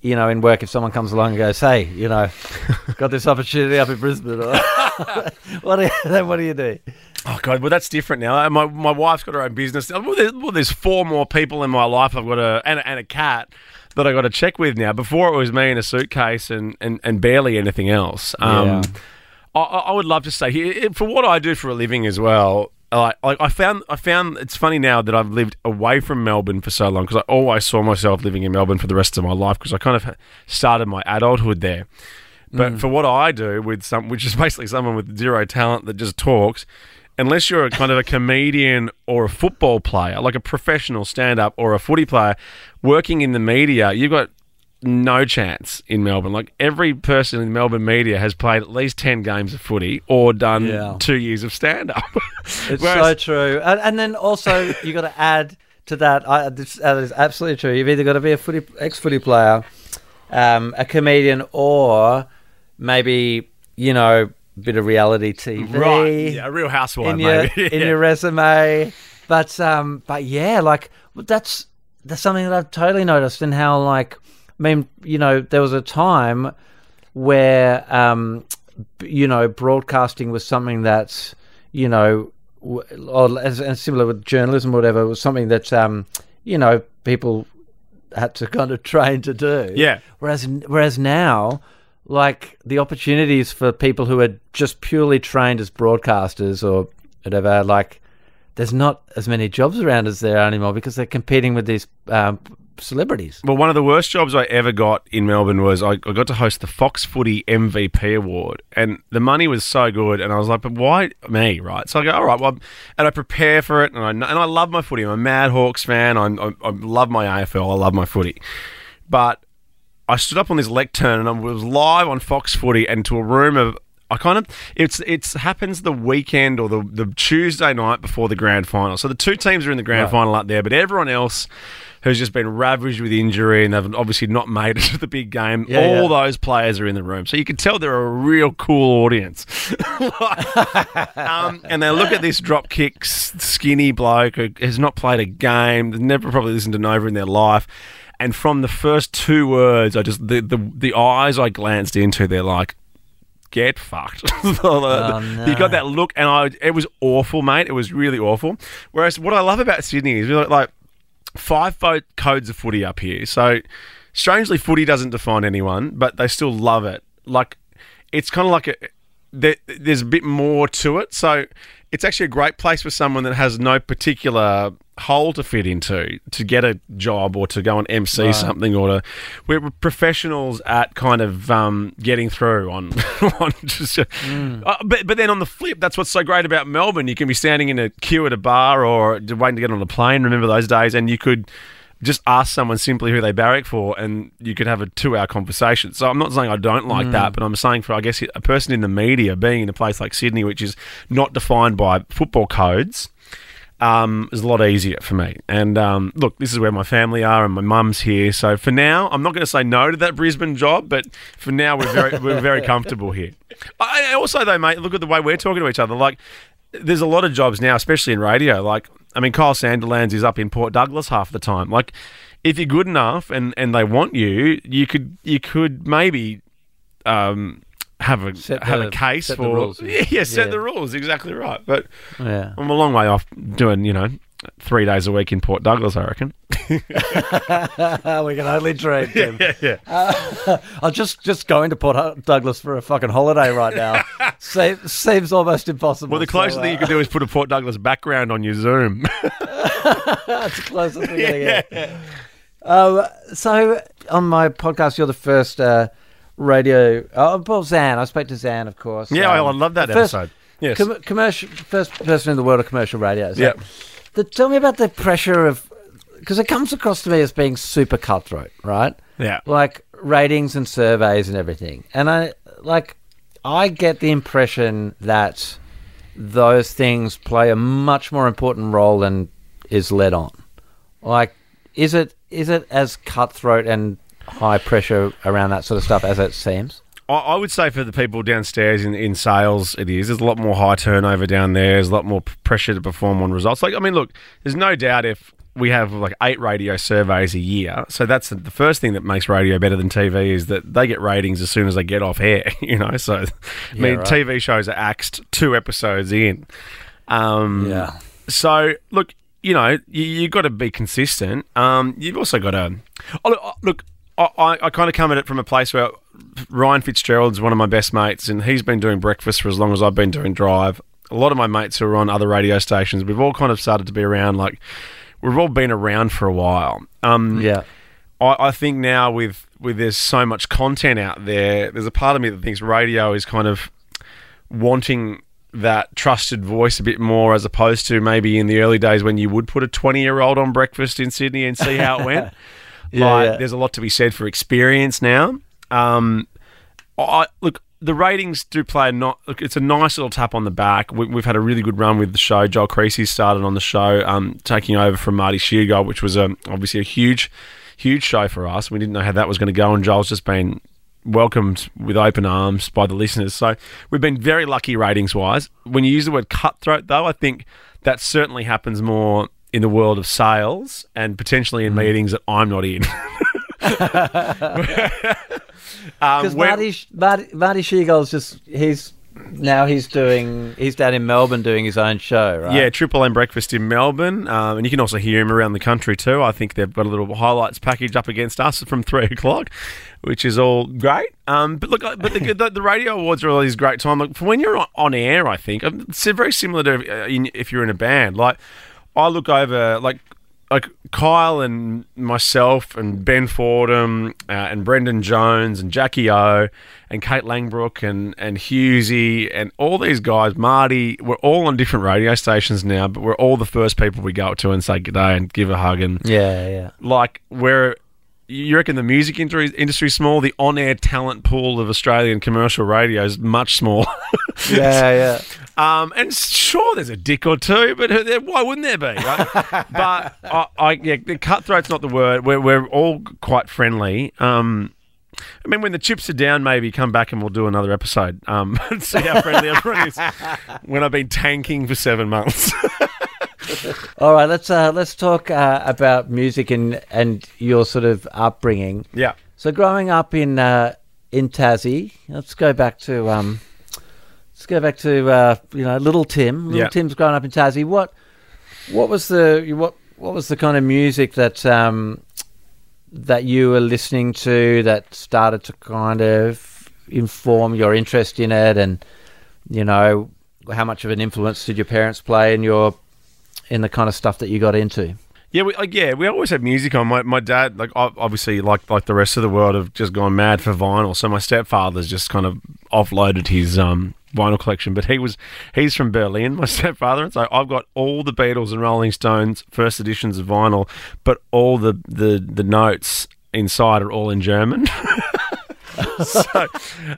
you know, in work, if someone comes along and goes, "Hey, you know, got this opportunity up in Brisbane," or, what do you, then what do you do? Oh God, well that's different now. Uh, My my wife's got her own business. Well, there's, well, there's four more people in my life. I've got a and, a and a cat that I got to check with now. Before it was me in a suitcase and, and, and barely anything else. Um, Yeah. I, I would love to say here for what I do for a living as well. Like, like I found I found it's funny now that I've lived away from Melbourne for so long because I always saw myself living in Melbourne for the rest of my life because I kind of started my adulthood there. But mm. for what I do with some, which is basically someone with zero talent that just talks, unless you're a kind of a comedian or a football player, like a professional stand-up or a footy player, working in the media, you've got no chance in Melbourne. Like every person in Melbourne media has played at least ten games of footy or done Yeah. two years of stand-up. It's Whereas- so true, and, and then also you got to add to that. I, this that is absolutely true. You've either got to be a footy ex-footy player, um, a comedian, or maybe you know a bit of reality TV right? Yeah, a real housewife, in your maybe. in your resume. But um, but yeah, like that's that's something that I've totally noticed, in how like mean, you know, there was a time where um, you know, broadcasting was something that's you know, or as, and similar with journalism, or whatever, was something that um, you know, people had to kind of train to do. Yeah. Whereas whereas now, like the opportunities for people who are just purely trained as broadcasters or whatever, like there's not as many jobs around as there are anymore because they're competing with these um, celebrities. Well, one of the worst jobs I ever got in Melbourne was I, I got to host the Fox Footy MVP Award, and the money was so good, and I was like, "But why me?" Right? So I go, "All right," well, and I prepare for it, and I and I love my footy. I'm a Mad Hawks fan. I'm, I, I love my AFL. I love my footy, but I stood up on this lectern and I was live on Fox Footy and to a room of I kind of it's it's happens the weekend or the the Tuesday night before the grand final. So the two teams are in the grand Right. final up there, but everyone else who's just been ravaged with injury and they've obviously not made it to the big game. Yeah, all yeah. those players are in the room, so you can tell they're a real cool audience. um, and they look at this drop kick skinny bloke who has not played a game, never probably listened to Nova in their life. And from the first two words, I just the, the the eyes I glanced into, they're like, "Get fucked." Oh, You got that look, and I it was awful, mate. It was really awful. Whereas what I love about Sydney is we're like five codes of footy up here. So strangely, footy doesn't define anyone, but they still love it. Like it's kind of like a there, there's a bit more to it. So it's actually a great place for someone that has no particular hole to fit into to get a job or to go and MC something or to we're professionals at kind of um, getting through on on just uh, but but then on the flip that's what's so great about Melbourne. You can be standing in a queue at a bar or waiting to get on a plane. Remember those days? And you could just ask someone simply who they barrack for and you could have a two hour conversation. So I'm not saying I don't like that, but I'm saying for, I guess, a person in the media being in a place like Sydney, which is not defined by football codes, um, is a lot easier for me. And um, look, this is where my family are and my mum's here. So for now, I'm not going to say no to that Brisbane job, but for now, we're very, we're very comfortable here. I also, though, mate, look at the way we're talking to each other. Like, there's a lot of jobs now, especially in radio. Like, I mean, Kyle Sandilands is up in Port Douglas half the time. Like, if you're good enough and, and they want you, you could you could maybe um, have a Set have the- a case set the for rules. yeah, yeah, set Yeah. the rules exactly right. But Yeah. I'm a long way off doing you know three days a week in Port Douglas. I reckon. we can only dream, Tim. yeah, yeah. I'm just just going to Port Douglas for a fucking holiday right now. Se- seems almost impossible. Well, the closest so, thing you can do is put a Port Douglas background on your Zoom. uh, That's the closest we're gonna get. Um, so on my podcast, you're the first uh, radio. Oh, well, Zan. I spoke to Zan, of course. yeah, I Um, love that first episode. Yes. Com- commercial first person in the world of commercial radio. So Yeah. The, tell me about the pressure of because it comes across to me as being super cutthroat, right? Yeah. Like ratings and surveys and everything. And I like I get the impression that those things play a much more important role than is led on. Like is it is it as cutthroat and high pressure around that sort of stuff as it seems? I, I would say for the people downstairs in, in sales, it is. There's a lot more high turnover down there. There's a lot more pressure to perform on results. Like, I mean, look, there's no doubt if we have like eight radio surveys a year, so that's the first thing that makes radio better than TV is that they get ratings as soon as they get off air. You know, so I mean, right. TV shows are axed two episodes in. Um, Yeah. So look, you know, you, you got to be consistent. Um, you've also got to oh, look. oh, look I, I, I kind of come at it from a place where Ryan Fitzgerald's one of my best mates, and he's been doing breakfast for as long as I've been doing drive. a lot of my mates who are on other radio stations, we've all kind of started to be around. Like we've all been around for a while. Um, Yeah. I, I think now with with there's so much content out there, there's a part of me that thinks radio is kind of wanting that trusted voice a bit more as opposed to maybe in the early days when you would put a 20 year old on breakfast in Sydney and see how it went. Yeah, like, yeah. there's a lot to be said for experience now. Um, I look. The ratings do play a not. Look, it's a nice little tap on the back. We, we've had a really good run with the show. Joel Creasy started on the show, um, taking over from Marty Sheargold, which was um, obviously a huge, huge show for us. We didn't know how that was going to go, and Joel's just been welcomed with open arms by the listeners. So we've been very lucky ratings wise. When you use the word cutthroat, though, I think that certainly happens more in the world of sales and potentially in meetings that I'm not in. um, Because where- Marty, Marty, Marty just he's now he's doing he's down in Melbourne doing his own show, right? Yeah, Triple M Breakfast in Melbourne, um, and you can also hear him around the country too. I think they've got a little highlights package up against us from three o'clock, which is all great. Um, but look, but the, the, the radio awards are always great time. Like for when you're on, on air, I think um, it's very similar to uh, if you're in a band. Like I look over like. Like Kyle and myself and Ben Fordham uh, and Brendan Jones and Jackie O and Kate Langbroek and and Hughesy and all these guys, Marty, we're all on different radio stations now, but we're all the first people we go up to and say good day and give a hug and yeah, yeah. like we're you reckon the music industry industry small, the on air talent pool of Australian commercial radio is much smaller. Yeah, yeah. Um, and sure, there's a dick or two, but why wouldn't there be? Right? but I, I, yeah, the cutthroat's not the word. We're, we're all quite friendly. Um, I mean, when the chips are down, maybe come back and we'll do another episode. Um, and see how friendly everyone is. When I've been tanking for seven months. All right, let's uh, let's talk uh, about music and and your sort of upbringing. yeah. So growing up in uh, in Tassie, let's go back to um, let's go back to uh, you know little Tim. Little Yeah. Tim's growing up in Tassie. What what was the what what was the kind of music that um, that you were listening to that started to kind of inform your interest in it, and you know how much of an influence did your parents play in your in the kind of stuff that you got into? Yeah, we, like, yeah, we always had music on. My, my dad, like obviously, like like the rest of the world, have just gone mad for vinyl. So my stepfather's just kind of offloaded his um, vinyl collection. But he was he's from Berlin, my stepfather, and so I've got all the Beatles and Rolling Stones first editions of vinyl, but all the the, the notes inside are all in German. so,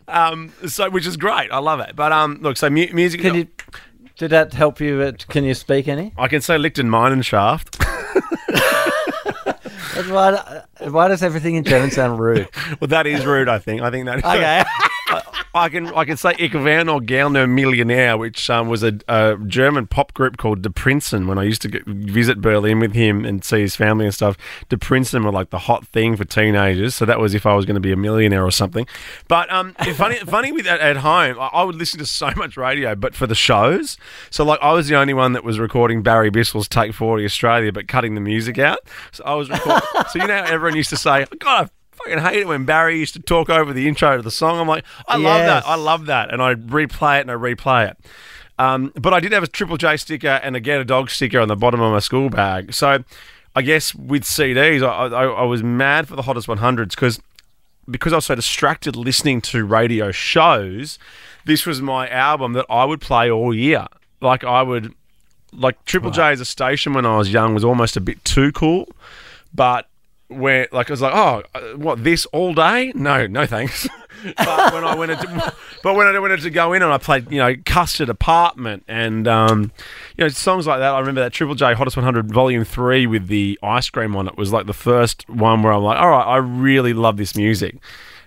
um, so which is great. I love it. But um, look, so mu- music. Can you did that help you? At, can you speak any? I can say Lichten Minenschaft. That's Why, why does everything in German sound rude? well, that is rude. I think. I think that. Is Okay. I can I can say Ich wär noch gerne Millionär, which um, was a, a German pop group called Die Prinzen. When I used to get, visit Berlin with him and see his family and stuff, Die Prinzen were like the hot thing for teenagers. So that was if I was going to be a millionaire or something. But um, funny funny with that at home, I, I would listen to so much radio, but for the shows. So like I was the only one that was recording Barry Bissell's Take Forty Australia, but cutting the music out. So I was recording. so you know everyone used to say, God. I fucking hate it when Barry used to talk over the intro to the song. I'm like, I love that. I love that. And I replay it and I replay it. Um, but I did have a Triple J sticker and a Get a Dog sticker on the bottom of my school bag. So I guess with CDs, I, I, I was mad for the Hottest 100s because because I was so distracted listening to radio shows, this was my album that I would play all year. Like I would, like Triple J as a station when I was young was almost a bit too cool, but where like I was like, oh, uh, what this all day? No, no thanks. but when I wanted to, but when I wanted to go in and I played, you know, Custard Apartment and um, you know songs like that. I remember that Triple J Hottest 100 Volume Three with the ice cream on it was like the first one where I'm like, all right, I really love this music.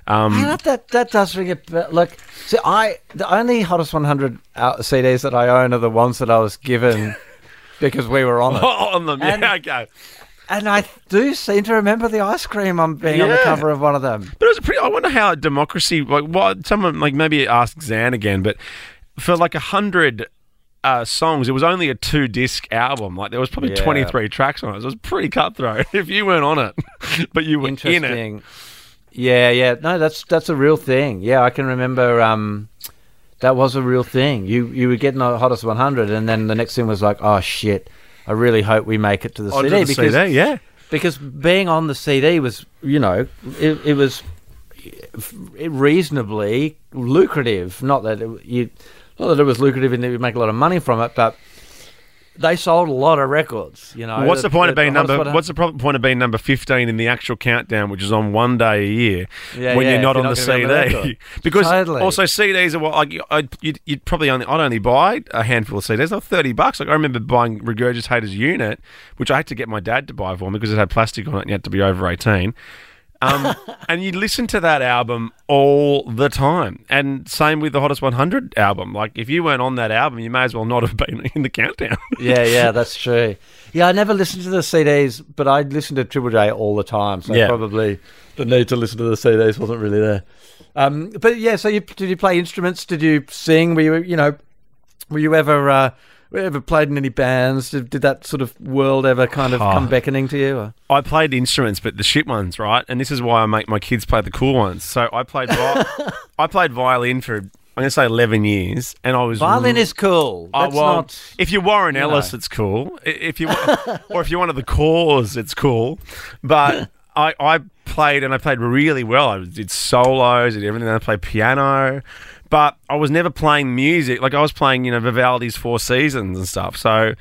Um, Hey, that, that that does ring a bell. Look, see, I the only hottest 100 out CDs that I own are the ones that I was given because we were on it, on them, And- yeah, okay. And I do seem to remember the ice cream on being on the cover of one of them. But it was pretty. I wonder how democracy. Like, what someone like maybe ask Zan again, but for like a hundred uh, songs, it was only a two disc album. Like there was probably Yeah. twenty three tracks on it. So it was pretty cutthroat if you weren't on it, but you were in it. Yeah, yeah. No, that's that's a real thing. Yeah, I can remember. Um, That was a real thing. You you were getting the hottest 100, and then the next thing was like, oh shit. I really hope we make it to the Onto CD the because CD, yeah. because being on the CD was, you know, it, it was reasonably lucrative. Not that it, you, not that it was lucrative and that you make a lot of money from it, but they sold a lot of records. You know, What's the point of being number? 100 What's the pro- point of being number fifteen in the actual countdown, which is on one day a year, Yeah, when yeah, you're not you're on not the gonna on the CD? because Totally. also CDs are what like I'd, you'd, you'd probably only I'd only buy a handful of CDs. They're thirty bucks. Like I remember buying Regurgitator's Unit, which I had to get my dad to buy for me because it had plastic on it and you had to be over eighteen. Um, and you listen to that album all the time. And same with the Hottest 100 album. Like, if you weren't on that album, you may as well not have been in the countdown. yeah, yeah, that's true. Yeah, I never listened to the CDs, but I listened to Triple J all the time, so Yeah. probably the need to listen to the CDs wasn't really there. Um, but yeah, so you did you play instruments? Did you sing? Were you you know were you ever uh, ever played in any bands? Did, did that sort of world ever kind of Oh. come beckoning to you? Or? I played instruments, but the shit ones, right? And this is why I make my kids play the cool ones. So I played, vi- I played violin for I'm going to say eleven years, and I was Violin is cool. Oh, That's well, not. if you're Warren you Ellis, know. it's cool. If you or if you're one of the Corrs, it's cool. But I, I played and I played really well. I did solos, and everything. I played piano, but I was never playing music. Like I was playing, you know, Vivaldi's Four Seasons and stuff. So.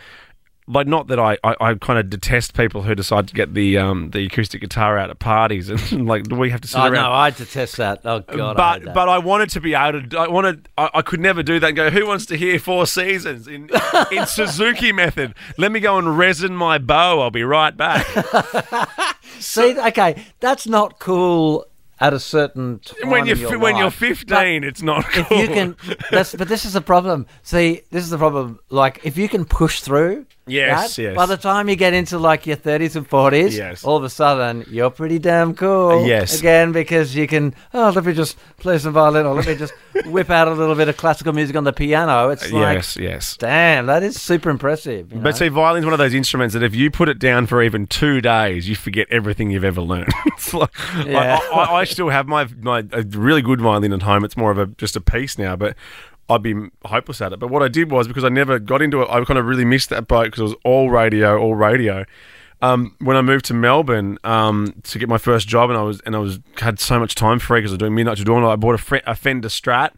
Like not that I, I, I kind of detest people who decide to get the um, the acoustic guitar out at parties and like do we have to sit Oh around no, I detest that. Oh god, I but that. but I wanted to be able to. I wanted. I, I could never do that. and Go. Who wants to hear Four Seasons in in Suzuki method? Let me go and resin my bow. I'll be right back. See, okay, that's not cool at a certain time when you're your when you're life. 15, it's not cool. if you can that's but this is the problem see this is the problem like if you can push through Yes, that, yes. by the time you get into like your 30s and 40s Yes. all of a sudden you're pretty damn cool uh, Yes. again because you can oh let me just play some violin or let me just whip out a little bit of classical music on the piano it's uh, like yes, yes. damn that is super impressive you know? But see, violin's one of those instruments that if you put it down for even two days, you forget everything you've ever learned. it's like, Yeah. I, I, I still have my my a really good violin at home. It's more of a just a piece now, but I'd be hopeless at it. But what I did was because I never got into it, I kind of really missed that boat because it was all radio, all radio. Um, when I moved to Melbourne um, to get my first job, and I was and I was had so much time free because I was doing midnight to dawn. I bought a, Fre- a Fender Strat,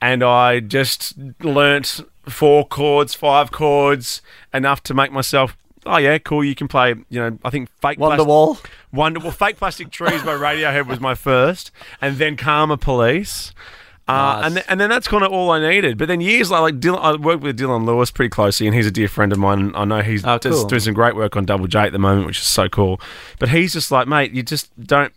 and I just learnt four chords, five chords, enough to make myself. Oh yeah, cool. You can play. You know, I think fake plastic- Wonderwall Wonder well, Fake Plastic Trees by Radiohead was my first, and then Karma Police. Uh, Nice. and, th- and then that's kind of all I needed. But then years later, like Dylan, I worked with Dylan Lewis pretty closely, and he's a dear friend of mine. And I know he's Oh, does, cool. doing some great work on Double J at the moment, which is so cool. But he's just like, mate, you just don't.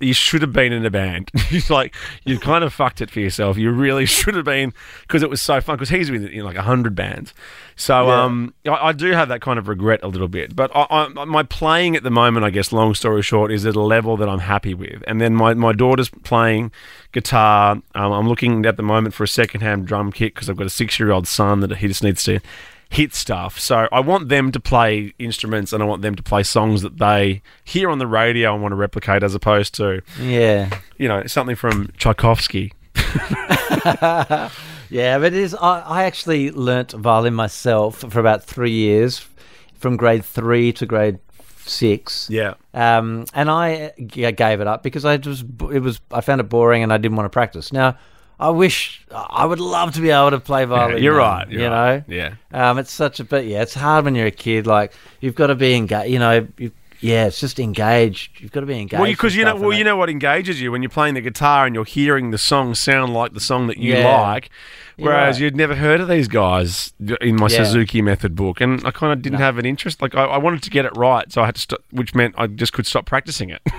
You should have been in a band. He's like, you kind of fucked it for yourself. You really should have been because it was so fun. Because he's been in like a hundred bands, so Yeah. um, I, I do have that kind of regret a little bit. But I, I, my playing at the moment, I guess, long story short, is at a level that I'm happy with. And then my, my daughter's playing guitar. Um, I'm looking at the moment for a second-hand drum kit because I've got a six-year-old son that he just needs to hit stuff. So I want them to play instruments and I want them to play songs that they hear on the radio and want to replicate, as opposed to yeah you know something from Tchaikovsky. Yeah, but it is. I, I actually learnt violin myself for about three years, from grade three to grade six. Yeah. Um, and I g- gave it up because I just it was I found it boring and I didn't want to practice. Now, I wish I would love to be able to play violin. you're right. you you're know, right. Yeah. um, it's such a but yeah, it's hard when you're a kid. Like you've got to be engaged. You know, you, yeah, it's just engaged. You've got to be engaged. Well, because you know, well, you know what engages you when you're playing the guitar and you're hearing the song sound like the song that you Yeah. like, whereas right. you'd never heard of these guys in my Yeah. Suzuki Method book, and I kind of didn't No. have an interest. Like I, I wanted to get it right, so I had to, st- which meant I just could stop practicing it.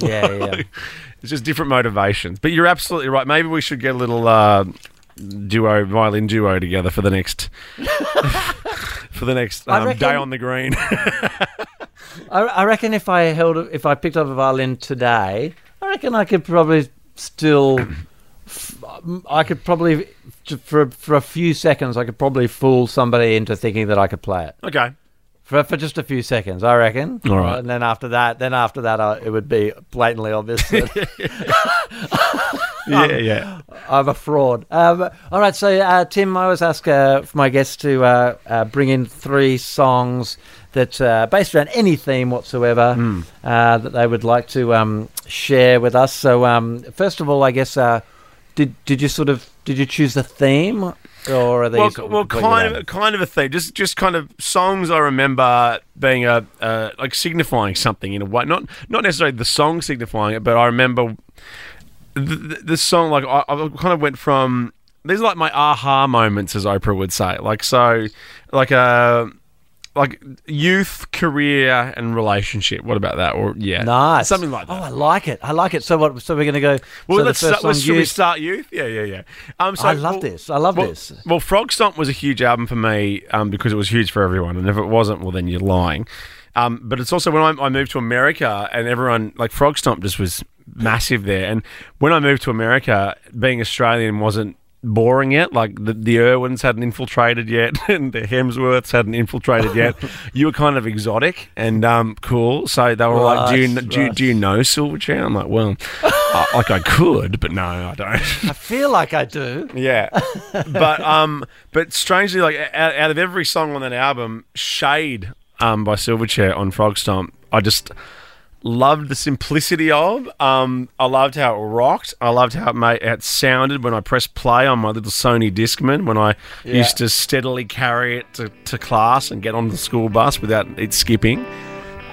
Yeah, yeah. It's just different motivations. But you're absolutely right. Maybe we should get a little uh, duo violin duo together for the next for the next um, day on the green. I, I reckon if I held, if I picked up a violin today, I reckon I could probably still, I could probably for for a few seconds, I could probably fool somebody into thinking that I could play it okay. For for just a few seconds. I reckon. All right. and then after that, then after that, I, it would be blatantly obvious. That, yeah, yeah. I'm a fraud. Um, all right, so uh, Tim, I always ask uh, for my guests to uh, uh, bring in three songs that uh, based around any theme whatsoever uh, that they would like to um, share with us. So, um, first of all, I guess uh, did did you sort of did you choose a theme, or are these Well, well, kind of, kind of a theme. Just, just kind of songs. I remember being a, uh, like signifying something in a way. Not, not necessarily the song signifying it, but I remember the, the, the song. Like I, I kind of went from these are like my aha moments, as Oprah would say. Like so, like a. Like youth, career, and relationship. What about that? Or yeah, Nice, something like Oh. I like it. I like it. So what? So we're going to go. Well, so let's start. Let's, should we start youth? Yeah, yeah, yeah. Um, so, I love well- this. I love well, this. Well, Frogstomp was a huge album for me um, because it was huge for everyone, and if it wasn't, well, then you're lying. Um, but it's also when I, I moved to America, and everyone like Frogstomp just was massive there. And when I moved to America, being Australian wasn't boring yet. Like the, the Irwins hadn't infiltrated yet, and the Hemsworths hadn't infiltrated yet. you were kind of exotic and um, cool, so they were like, "Do you Right, do, you- do you know Silverchair?" I'm like, "Well, I, like I could, but no, I don't." I feel like I do. Yeah, but um, but strangely, like out, out of every song on that album, "Shade" um by Silverchair on Frogstomp, I just loved the simplicity of. Um, I loved how it rocked. I loved how it made it sounded when I pressed play on my little Sony Discman when I used to steadily carry it to, to class and get on the school bus without it skipping.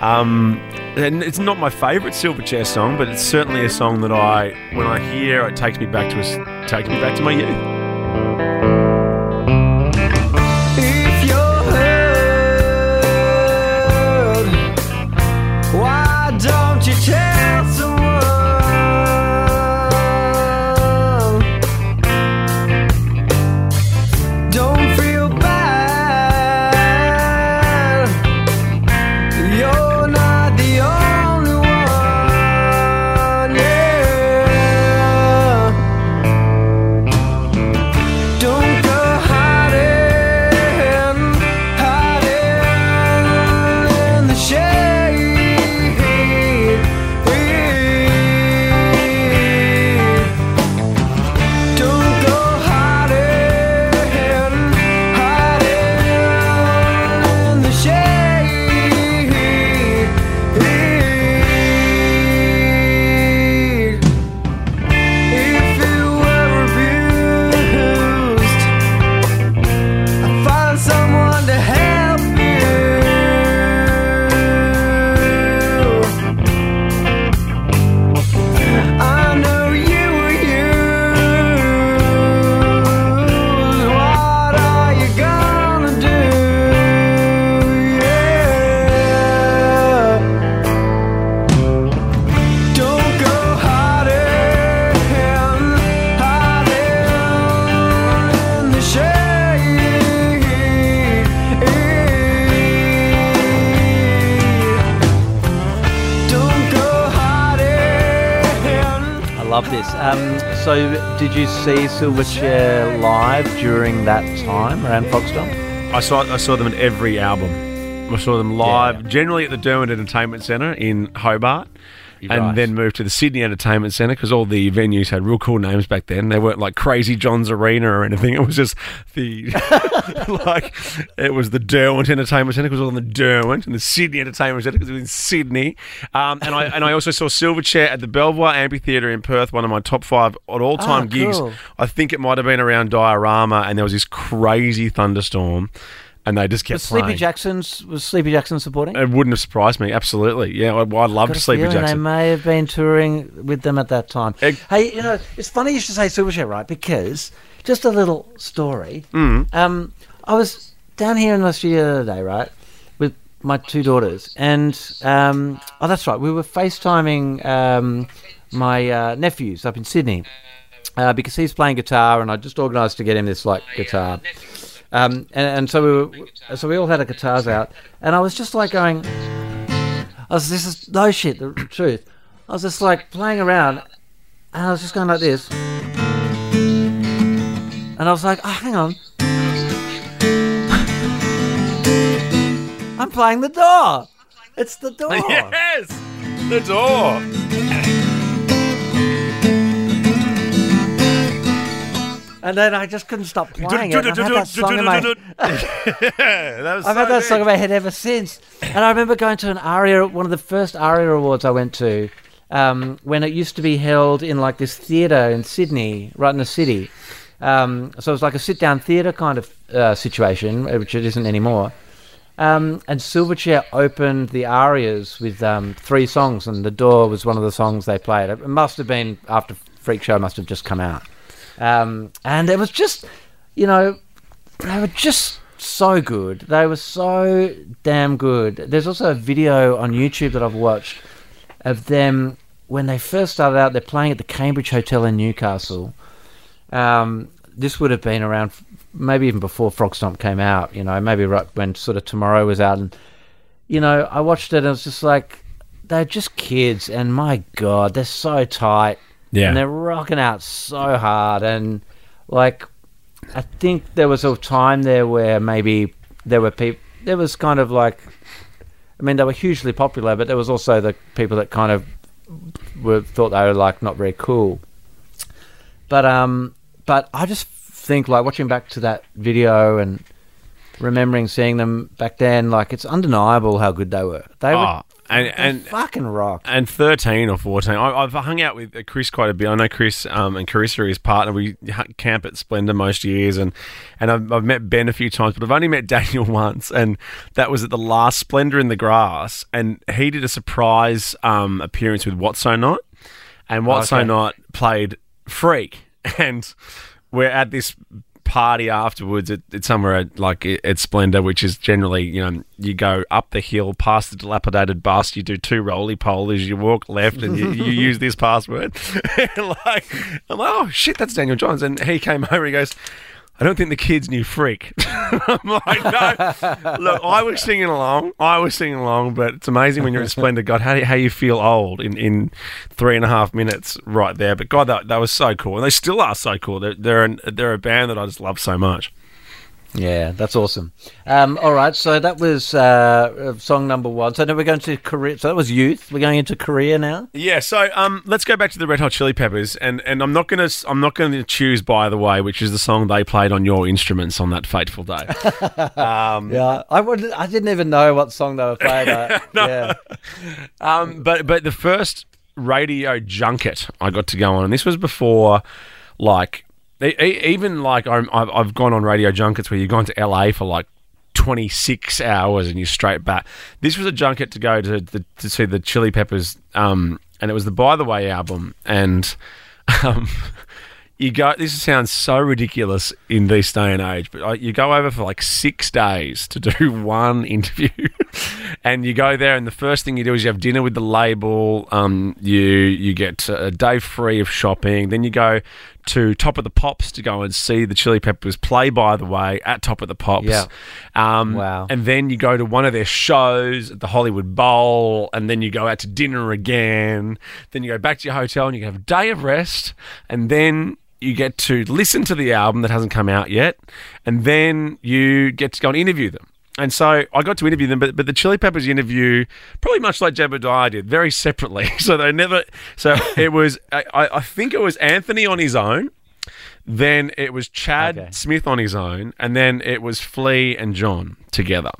Um, and it's not my favourite Silverchair song, but it's certainly a song that I, when I hear, it takes me back to a, takes me back to my youth. So, did you see Silverchair live during that time around Frogstomp? I saw I saw them in every album. I saw them live, Yeah. generally at the Derwent Entertainment Centre in Hobart, You're and right. then moved to the Sydney Entertainment Centre because all the venues had real cool names back then. They weren't like Crazy John's Arena or anything. It was just the like it was the Derwent Entertainment Centre because it was on the Derwent, and the Sydney Entertainment Centre because it was in Sydney. Um, and I and I also saw Silverchair at the Belvoir Amphitheatre in Perth, one of my top five at all time Ah, gigs. cool. I think it might have been around Diorama, and there was this crazy thunderstorm, and they just kept Was Sleepy playing. Jackson's was Sleepy Jackson supporting? It wouldn't have surprised me. Absolutely, yeah. I, I'd love to a Sleepy Jackson. They may have been touring with them at that time. Hey, you know, it's funny you should say Silverchair, right? Because just a little story. Mm. Um, I was down here in Australia the other day, right, with my two daughters, and um, oh, that's right, we were FaceTiming um, my uh, nephews up in Sydney uh, because he's playing guitar, and I just organised to get him this like guitar. Um, and, and so we were, so we all had our guitars out, and I was just like going, I was this is no shit, the truth. I was just like playing around, and I was just going like this, and I was like, oh, hang on, I'm playing the door. It's the door. yes, the door. and then I just couldn't stop playing it. I've had that song in my, that I've so had that song in my head ever since. And I remember going to an ARIA, one of the first ARIA awards I went to, um, when it used to be held in like this theatre in Sydney, right in the city. Um, so it was like a sit-down theatre kind of uh, situation, which it isn't anymore. Um, and Silverchair opened the ARIAs with um, three songs, and The Door was one of the songs they played. It must have been after Freak Show must have just come out, um, and it was just, you know, they were just so good. They were so damn good. There's also a video on YouTube that I've watched of them when they first started out. They're playing at the Cambridge Hotel in Newcastle. Um, this would have been around, maybe even before Frogstomp came out. You know, maybe right when sort of Tomorrow was out, and you know, I watched it and it was just like they're just kids, and my god, they're so tight, Yeah. and they're rocking out so hard, and like I think there was a time there where maybe there were people. There was kind of like, I mean, they were hugely popular, but there was also the people that kind of were thought they were like not very cool. But um, but I just think like watching back to that video and remembering seeing them back then, like it's undeniable how good they were. They Oh, were and and fucking rock. and 13 or 14. I, I've hung out with Chris quite a bit. I know Chris um, and Carissa, are his partner. We camp at Splendour most years, and and I've, I've met Ben a few times, but I've only met Daniel once, and that was at the last Splendour in the Grass, and he did a surprise um, appearance with What's So Not, and What's So Not played Freak, and we're at this party afterwards at, at somewhere at, like at Splendour, which is generally you know you go up the hill past the dilapidated bus, you do two roly polies, you walk left, and you, you use this password. like I'm like, oh shit, that's Daniel Johns, and he came over. He goes. I don't think the kids knew Freak. I'm like, no. Look, I was singing along. I was singing along, but it's amazing when you're at Splendour. God, how, how you feel old in, in three and a half minutes right there. But God, that, that was so cool. And they still are so cool. They're, they're, an, they're a band that I just love so much. Yeah, that's awesome. Um, all right, so that was uh, song number one. So now we're going to Korea. So that was youth. We're going into career now. Yeah, so um, let's go back to the Red Hot Chili Peppers, and, and I'm not gonna I'm not gonna choose by the way, which is the song they played on your instruments on that fateful day. um, Yeah, I would. I didn't even know what song they were playing. uh, Yeah, Um, but but the first radio junket I got to go on, and this was before, like, e- even like I've, I've gone on radio junkets where you've gone to LA for like 26 hours and you're straight back. This was a junket to go to the, to see the Chili Peppers, um, and it was the By the Way album, and um, you go. This sounds so ridiculous in this day and age, but you go over for like six days to do one interview, and you go there, and the first thing you do is you have dinner with the label. Um, you you get a day free of shopping. Then you go to Top of the Pops to go and see the Chili Peppers play. By the way, at Top of the Pops, Yeah. Um, Wow. And then you go to one of their shows at the Hollywood Bowl, and then you go out to dinner again. Then you go back to your hotel, and you have a day of rest, and then you get to listen to the album that hasn't come out yet, and then you get to go and interview them. And so I got to interview them, but, but the Chili Peppers interview, probably much like Jebediah did, very separately. So they never. So it was. I, I think it was Anthony on his own. Then it was Chad Okay. Smith on his own, and then it was Flea and John together.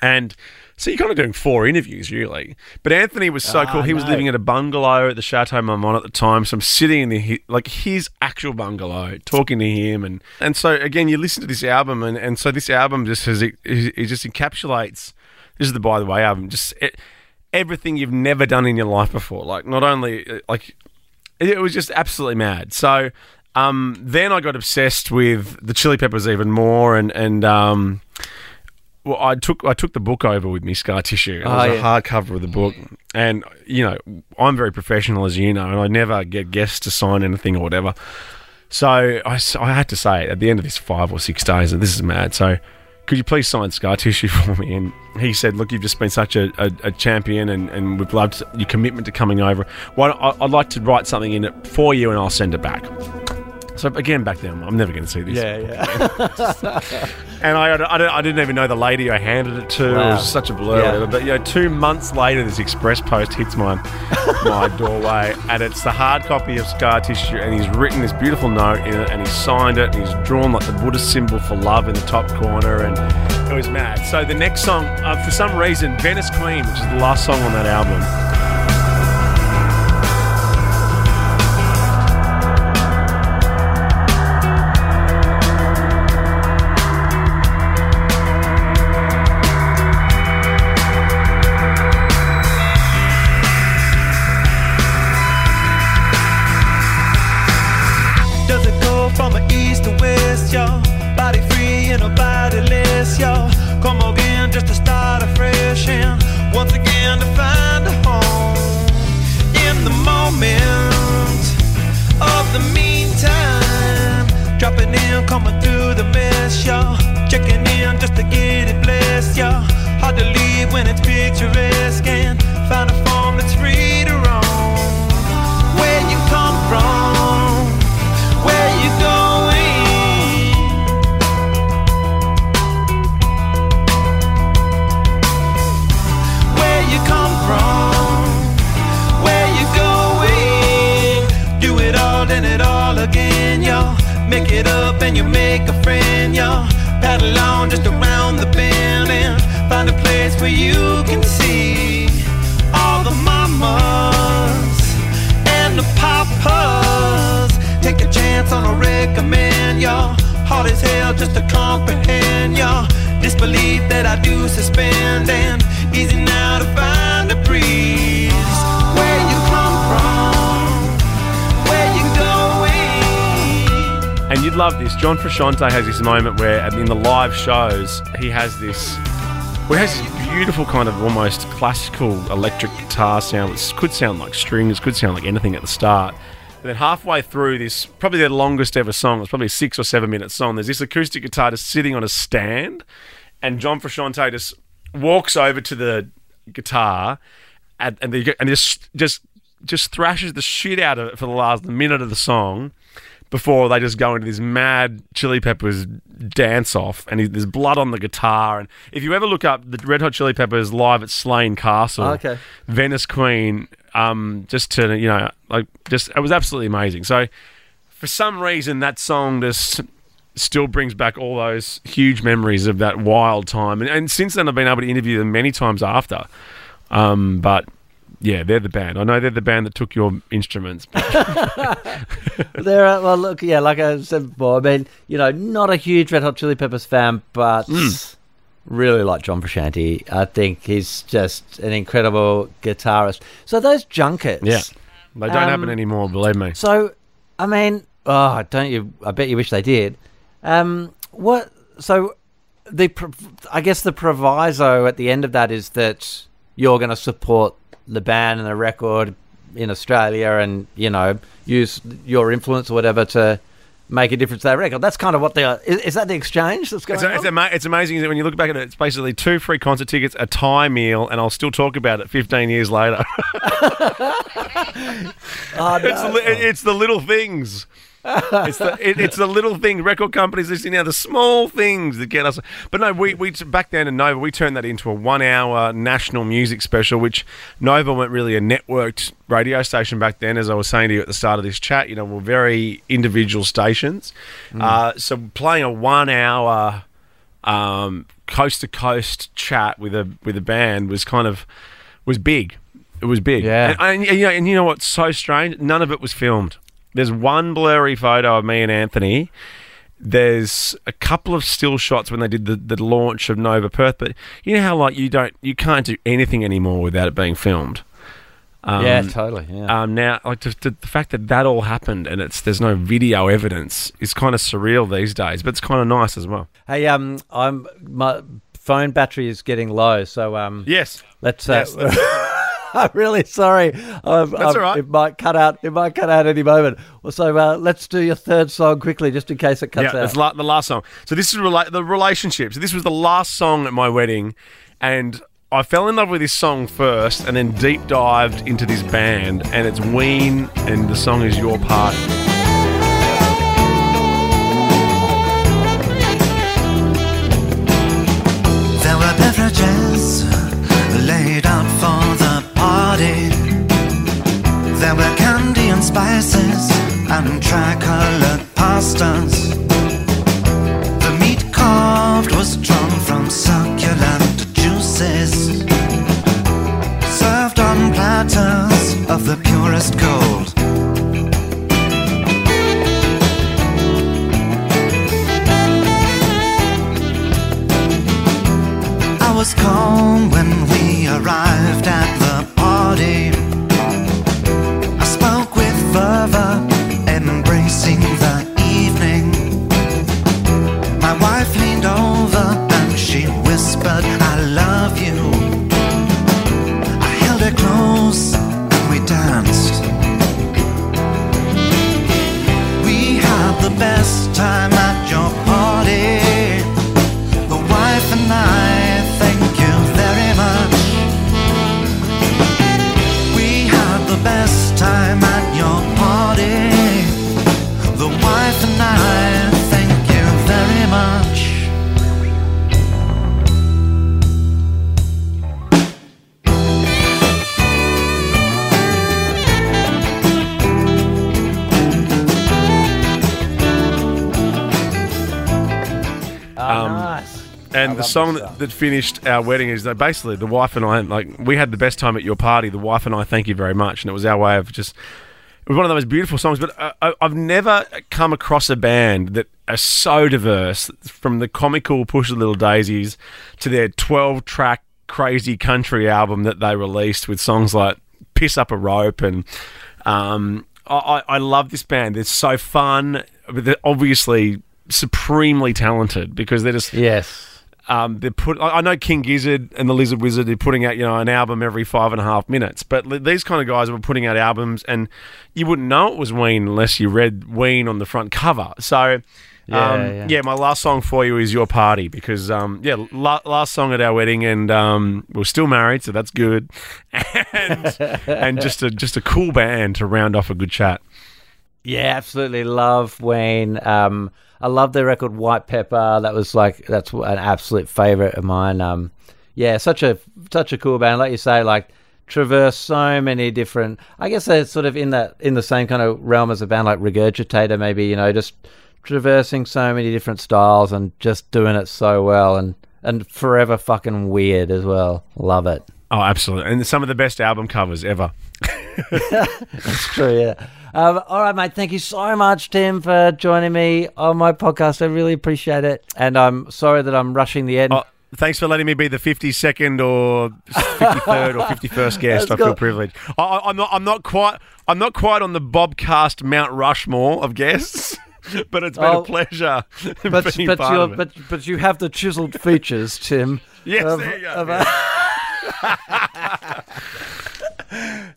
And so you're kind of doing four interviews, really. But Anthony was so Ah, cool. He was living at a bungalow at the Chateau Marmont at the time. So I'm sitting in the like his actual bungalow, talking to him, and and so again, you listen to this album, and, and so this album just has it, it just encapsulates. This is the by the way album, just it, everything you've never done in your life before. Like not only uh, like it, it was just absolutely mad. So um, then I got obsessed with the Chili Peppers even more, and and um, well, I took I took the book over with me, Scar Tissue. It was Oh, a hardcover of the book, and you know I'm very professional, as you know, and I never get guests to sign anything or whatever. So I, I had to say at the end of this five or six days that this is mad. So could you please sign Scar Tissue for me? And he said, look, you've just been such a, a, a champion, and, and we've loved your commitment to coming over. Why don't, I- I'd like to write something in it for you, and I'll send it back. So again, back then, I'm never going to see this. Yeah, yeah. And I, I, I didn't even know the lady I handed it to. It was such a blur. Yeah. whatever. But you know, two months later, this express post hits my my doorway, and it's the hard copy of Scar Tissue, and he's written this beautiful note in it, and he's signed it, and he's drawn like the Buddhist symbol for love in the top corner, and it was mad. So the next song, uh, for some reason, Venice Queen, which is the last song on that album. Coming through the mess, y'all. Checking in just to get it blessed, y'all. Hard as hell just to comprehend, y'all. Disbelief that I do suspend and easy now to find a breeze. Where you come from, where you going? And you'd love this. John Frusciante has this moment where, in the live shows, he has this. Well, has this beautiful kind of almost classical electric guitar sound, which could sound like strings, could sound like anything at the start. But then halfway through this, probably their longest ever song, it's probably a six or seven minute song. There's this acoustic guitar just sitting on a stand, and John Frusciante just walks over to the guitar, and and, the, and just just just thrashes the shit out of it for the last minute of the song before they just go into this mad Chili Peppers dance off, and he, there's blood on the guitar. And if you ever look up the Red Hot Chili Peppers live at Slane Castle, oh, Okay. Venice Queen, um, just to you know, like just it was absolutely amazing. So for some reason, that song just still brings back all those huge memories of that wild time. And, and since then, I've been able to interview them many times after. Um, but yeah, they're the band. I know they're the band that took your instruments. There are, well, look, yeah, like I said before, I mean, you know, not a huge Red Hot Chili Peppers fan, but Hmm. Really like John Frusciante. I think he's just an incredible guitarist. So those junkets. yeah, they don't Um, happen anymore. Believe me. So, I mean, oh, don't you? I bet you wish they did. Um, what? So, the I guess the proviso at the end of that is that you're going to support the band and the record in Australia, and you know, use your influence or whatever to make a difference to that record. That's kind of what they are. Is, is that the exchange that's going It's, it's, on? ama- it's amazing that when you look back at it, it's basically two free concert tickets, a Thai meal, and I'll still talk about it 15 years later. Oh, it's, no. li- it's the little things. It's the it, it's the little thing. Record companies listening now, the small things that get us. But no, we we back then in Nova, we turned that into a one-hour national music special, which Nova weren't really a networked radio station back then. As I was saying to you at the start of this chat, you know, we're very individual stations. Uh, so playing a one-hour um, coast to coast chat with a with a band was kind of was big. It was big. Yeah. And, and, you know, and you know what's so strange? None of it was filmed. There's one blurry photo of me and Anthony. There's a couple of still shots when they did the, the launch of Nova Perth, but you know how like you don't you can't do anything anymore without it being filmed. Um, yeah, totally. Yeah. um, now, like the, the, the fact that that all happened and it's there's no video evidence is kind of surreal these days, but it's kind of nice as well. hey, um, I'm my phone battery is getting low, so um, Yes, let's. Uh, Yes, I'm really sorry. I'm, That's I'm, right. It might cut out. It might cut out any moment. Well, so uh, let's do your third song quickly, just in case it cuts yeah, out. Yeah, la- the last song. So this is rela- the relationship. So this was the last song at my wedding, and I fell in love with this song first, and then deep dived into this band, and it's Ween, and the song is Your Party. There were beverages laid out for the there were candy and spices and tricolored pastas. The meat carved was drawn from succulent juices, served on platters of the purest gold. I was calm when we arrived at the that, finished our wedding is that basically the wife and I like we had the best time at your party. The wife and I thank you very much, and it was our way of just it was one of the most beautiful songs. But uh, I, I've never come across a band that are so diverse, from the comical Push the Little Daisies to their twelve-track crazy country album that they released with songs like "Piss Up a Rope" and um, I I love this band. They're so fun, but they're obviously supremely talented because they're just Yes. Um, they put. I know King Gizzard and the Lizard Wizard. They're putting out you know an album every five and a half minutes, but these kind of guys were putting out albums, and you wouldn't know it was Ween unless you read Ween on the front cover. So. Yeah, um, yeah. yeah, my last song for you is "Your Party" because, um, yeah, la- last song at our wedding, and um, we're still married, so that's good, and and just a just a cool band to round off a good chat. Yeah, absolutely love Ween. Um, I love their record White Pepper. That was like that's an absolute favorite of mine. Um, yeah, such a such a cool band. Like you say, like traverse so many different. I guess they're sort of in that in the same kind of realm as a band like Regurgitator. Maybe you know just traversing so many different styles and just doing it so well and and forever fucking weird as well. Love it. Oh, absolutely, and some of the best album covers ever. That's true, yeah. Um, all right, mate. Thank you so much, Tim, for joining me on my podcast. I really appreciate it. And I'm sorry that I'm rushing the end. Oh, thanks for letting me be the 52nd or 53rd or 51st guest. I feel got- privileged. I, I'm not. I'm not quite. I'm not quite on the Bobcast Mount Rushmore of guests, but it's been Oh, a pleasure but but, part you're, of it. but but you have the chiseled features, Tim. yes, of- there you go. of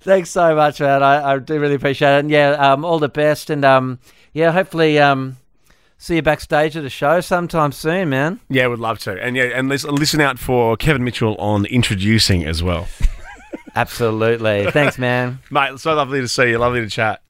Thanks so much, man. I, I do really appreciate it. And yeah, um, all the best. And um, yeah, hopefully um, see you backstage at a show sometime soon, man. yeah, would love to. And yeah, and listen, listen out for Kevin Mitchell on introducing as well, Absolutely. Thanks, man. mate. So lovely to see you. Lovely to chat.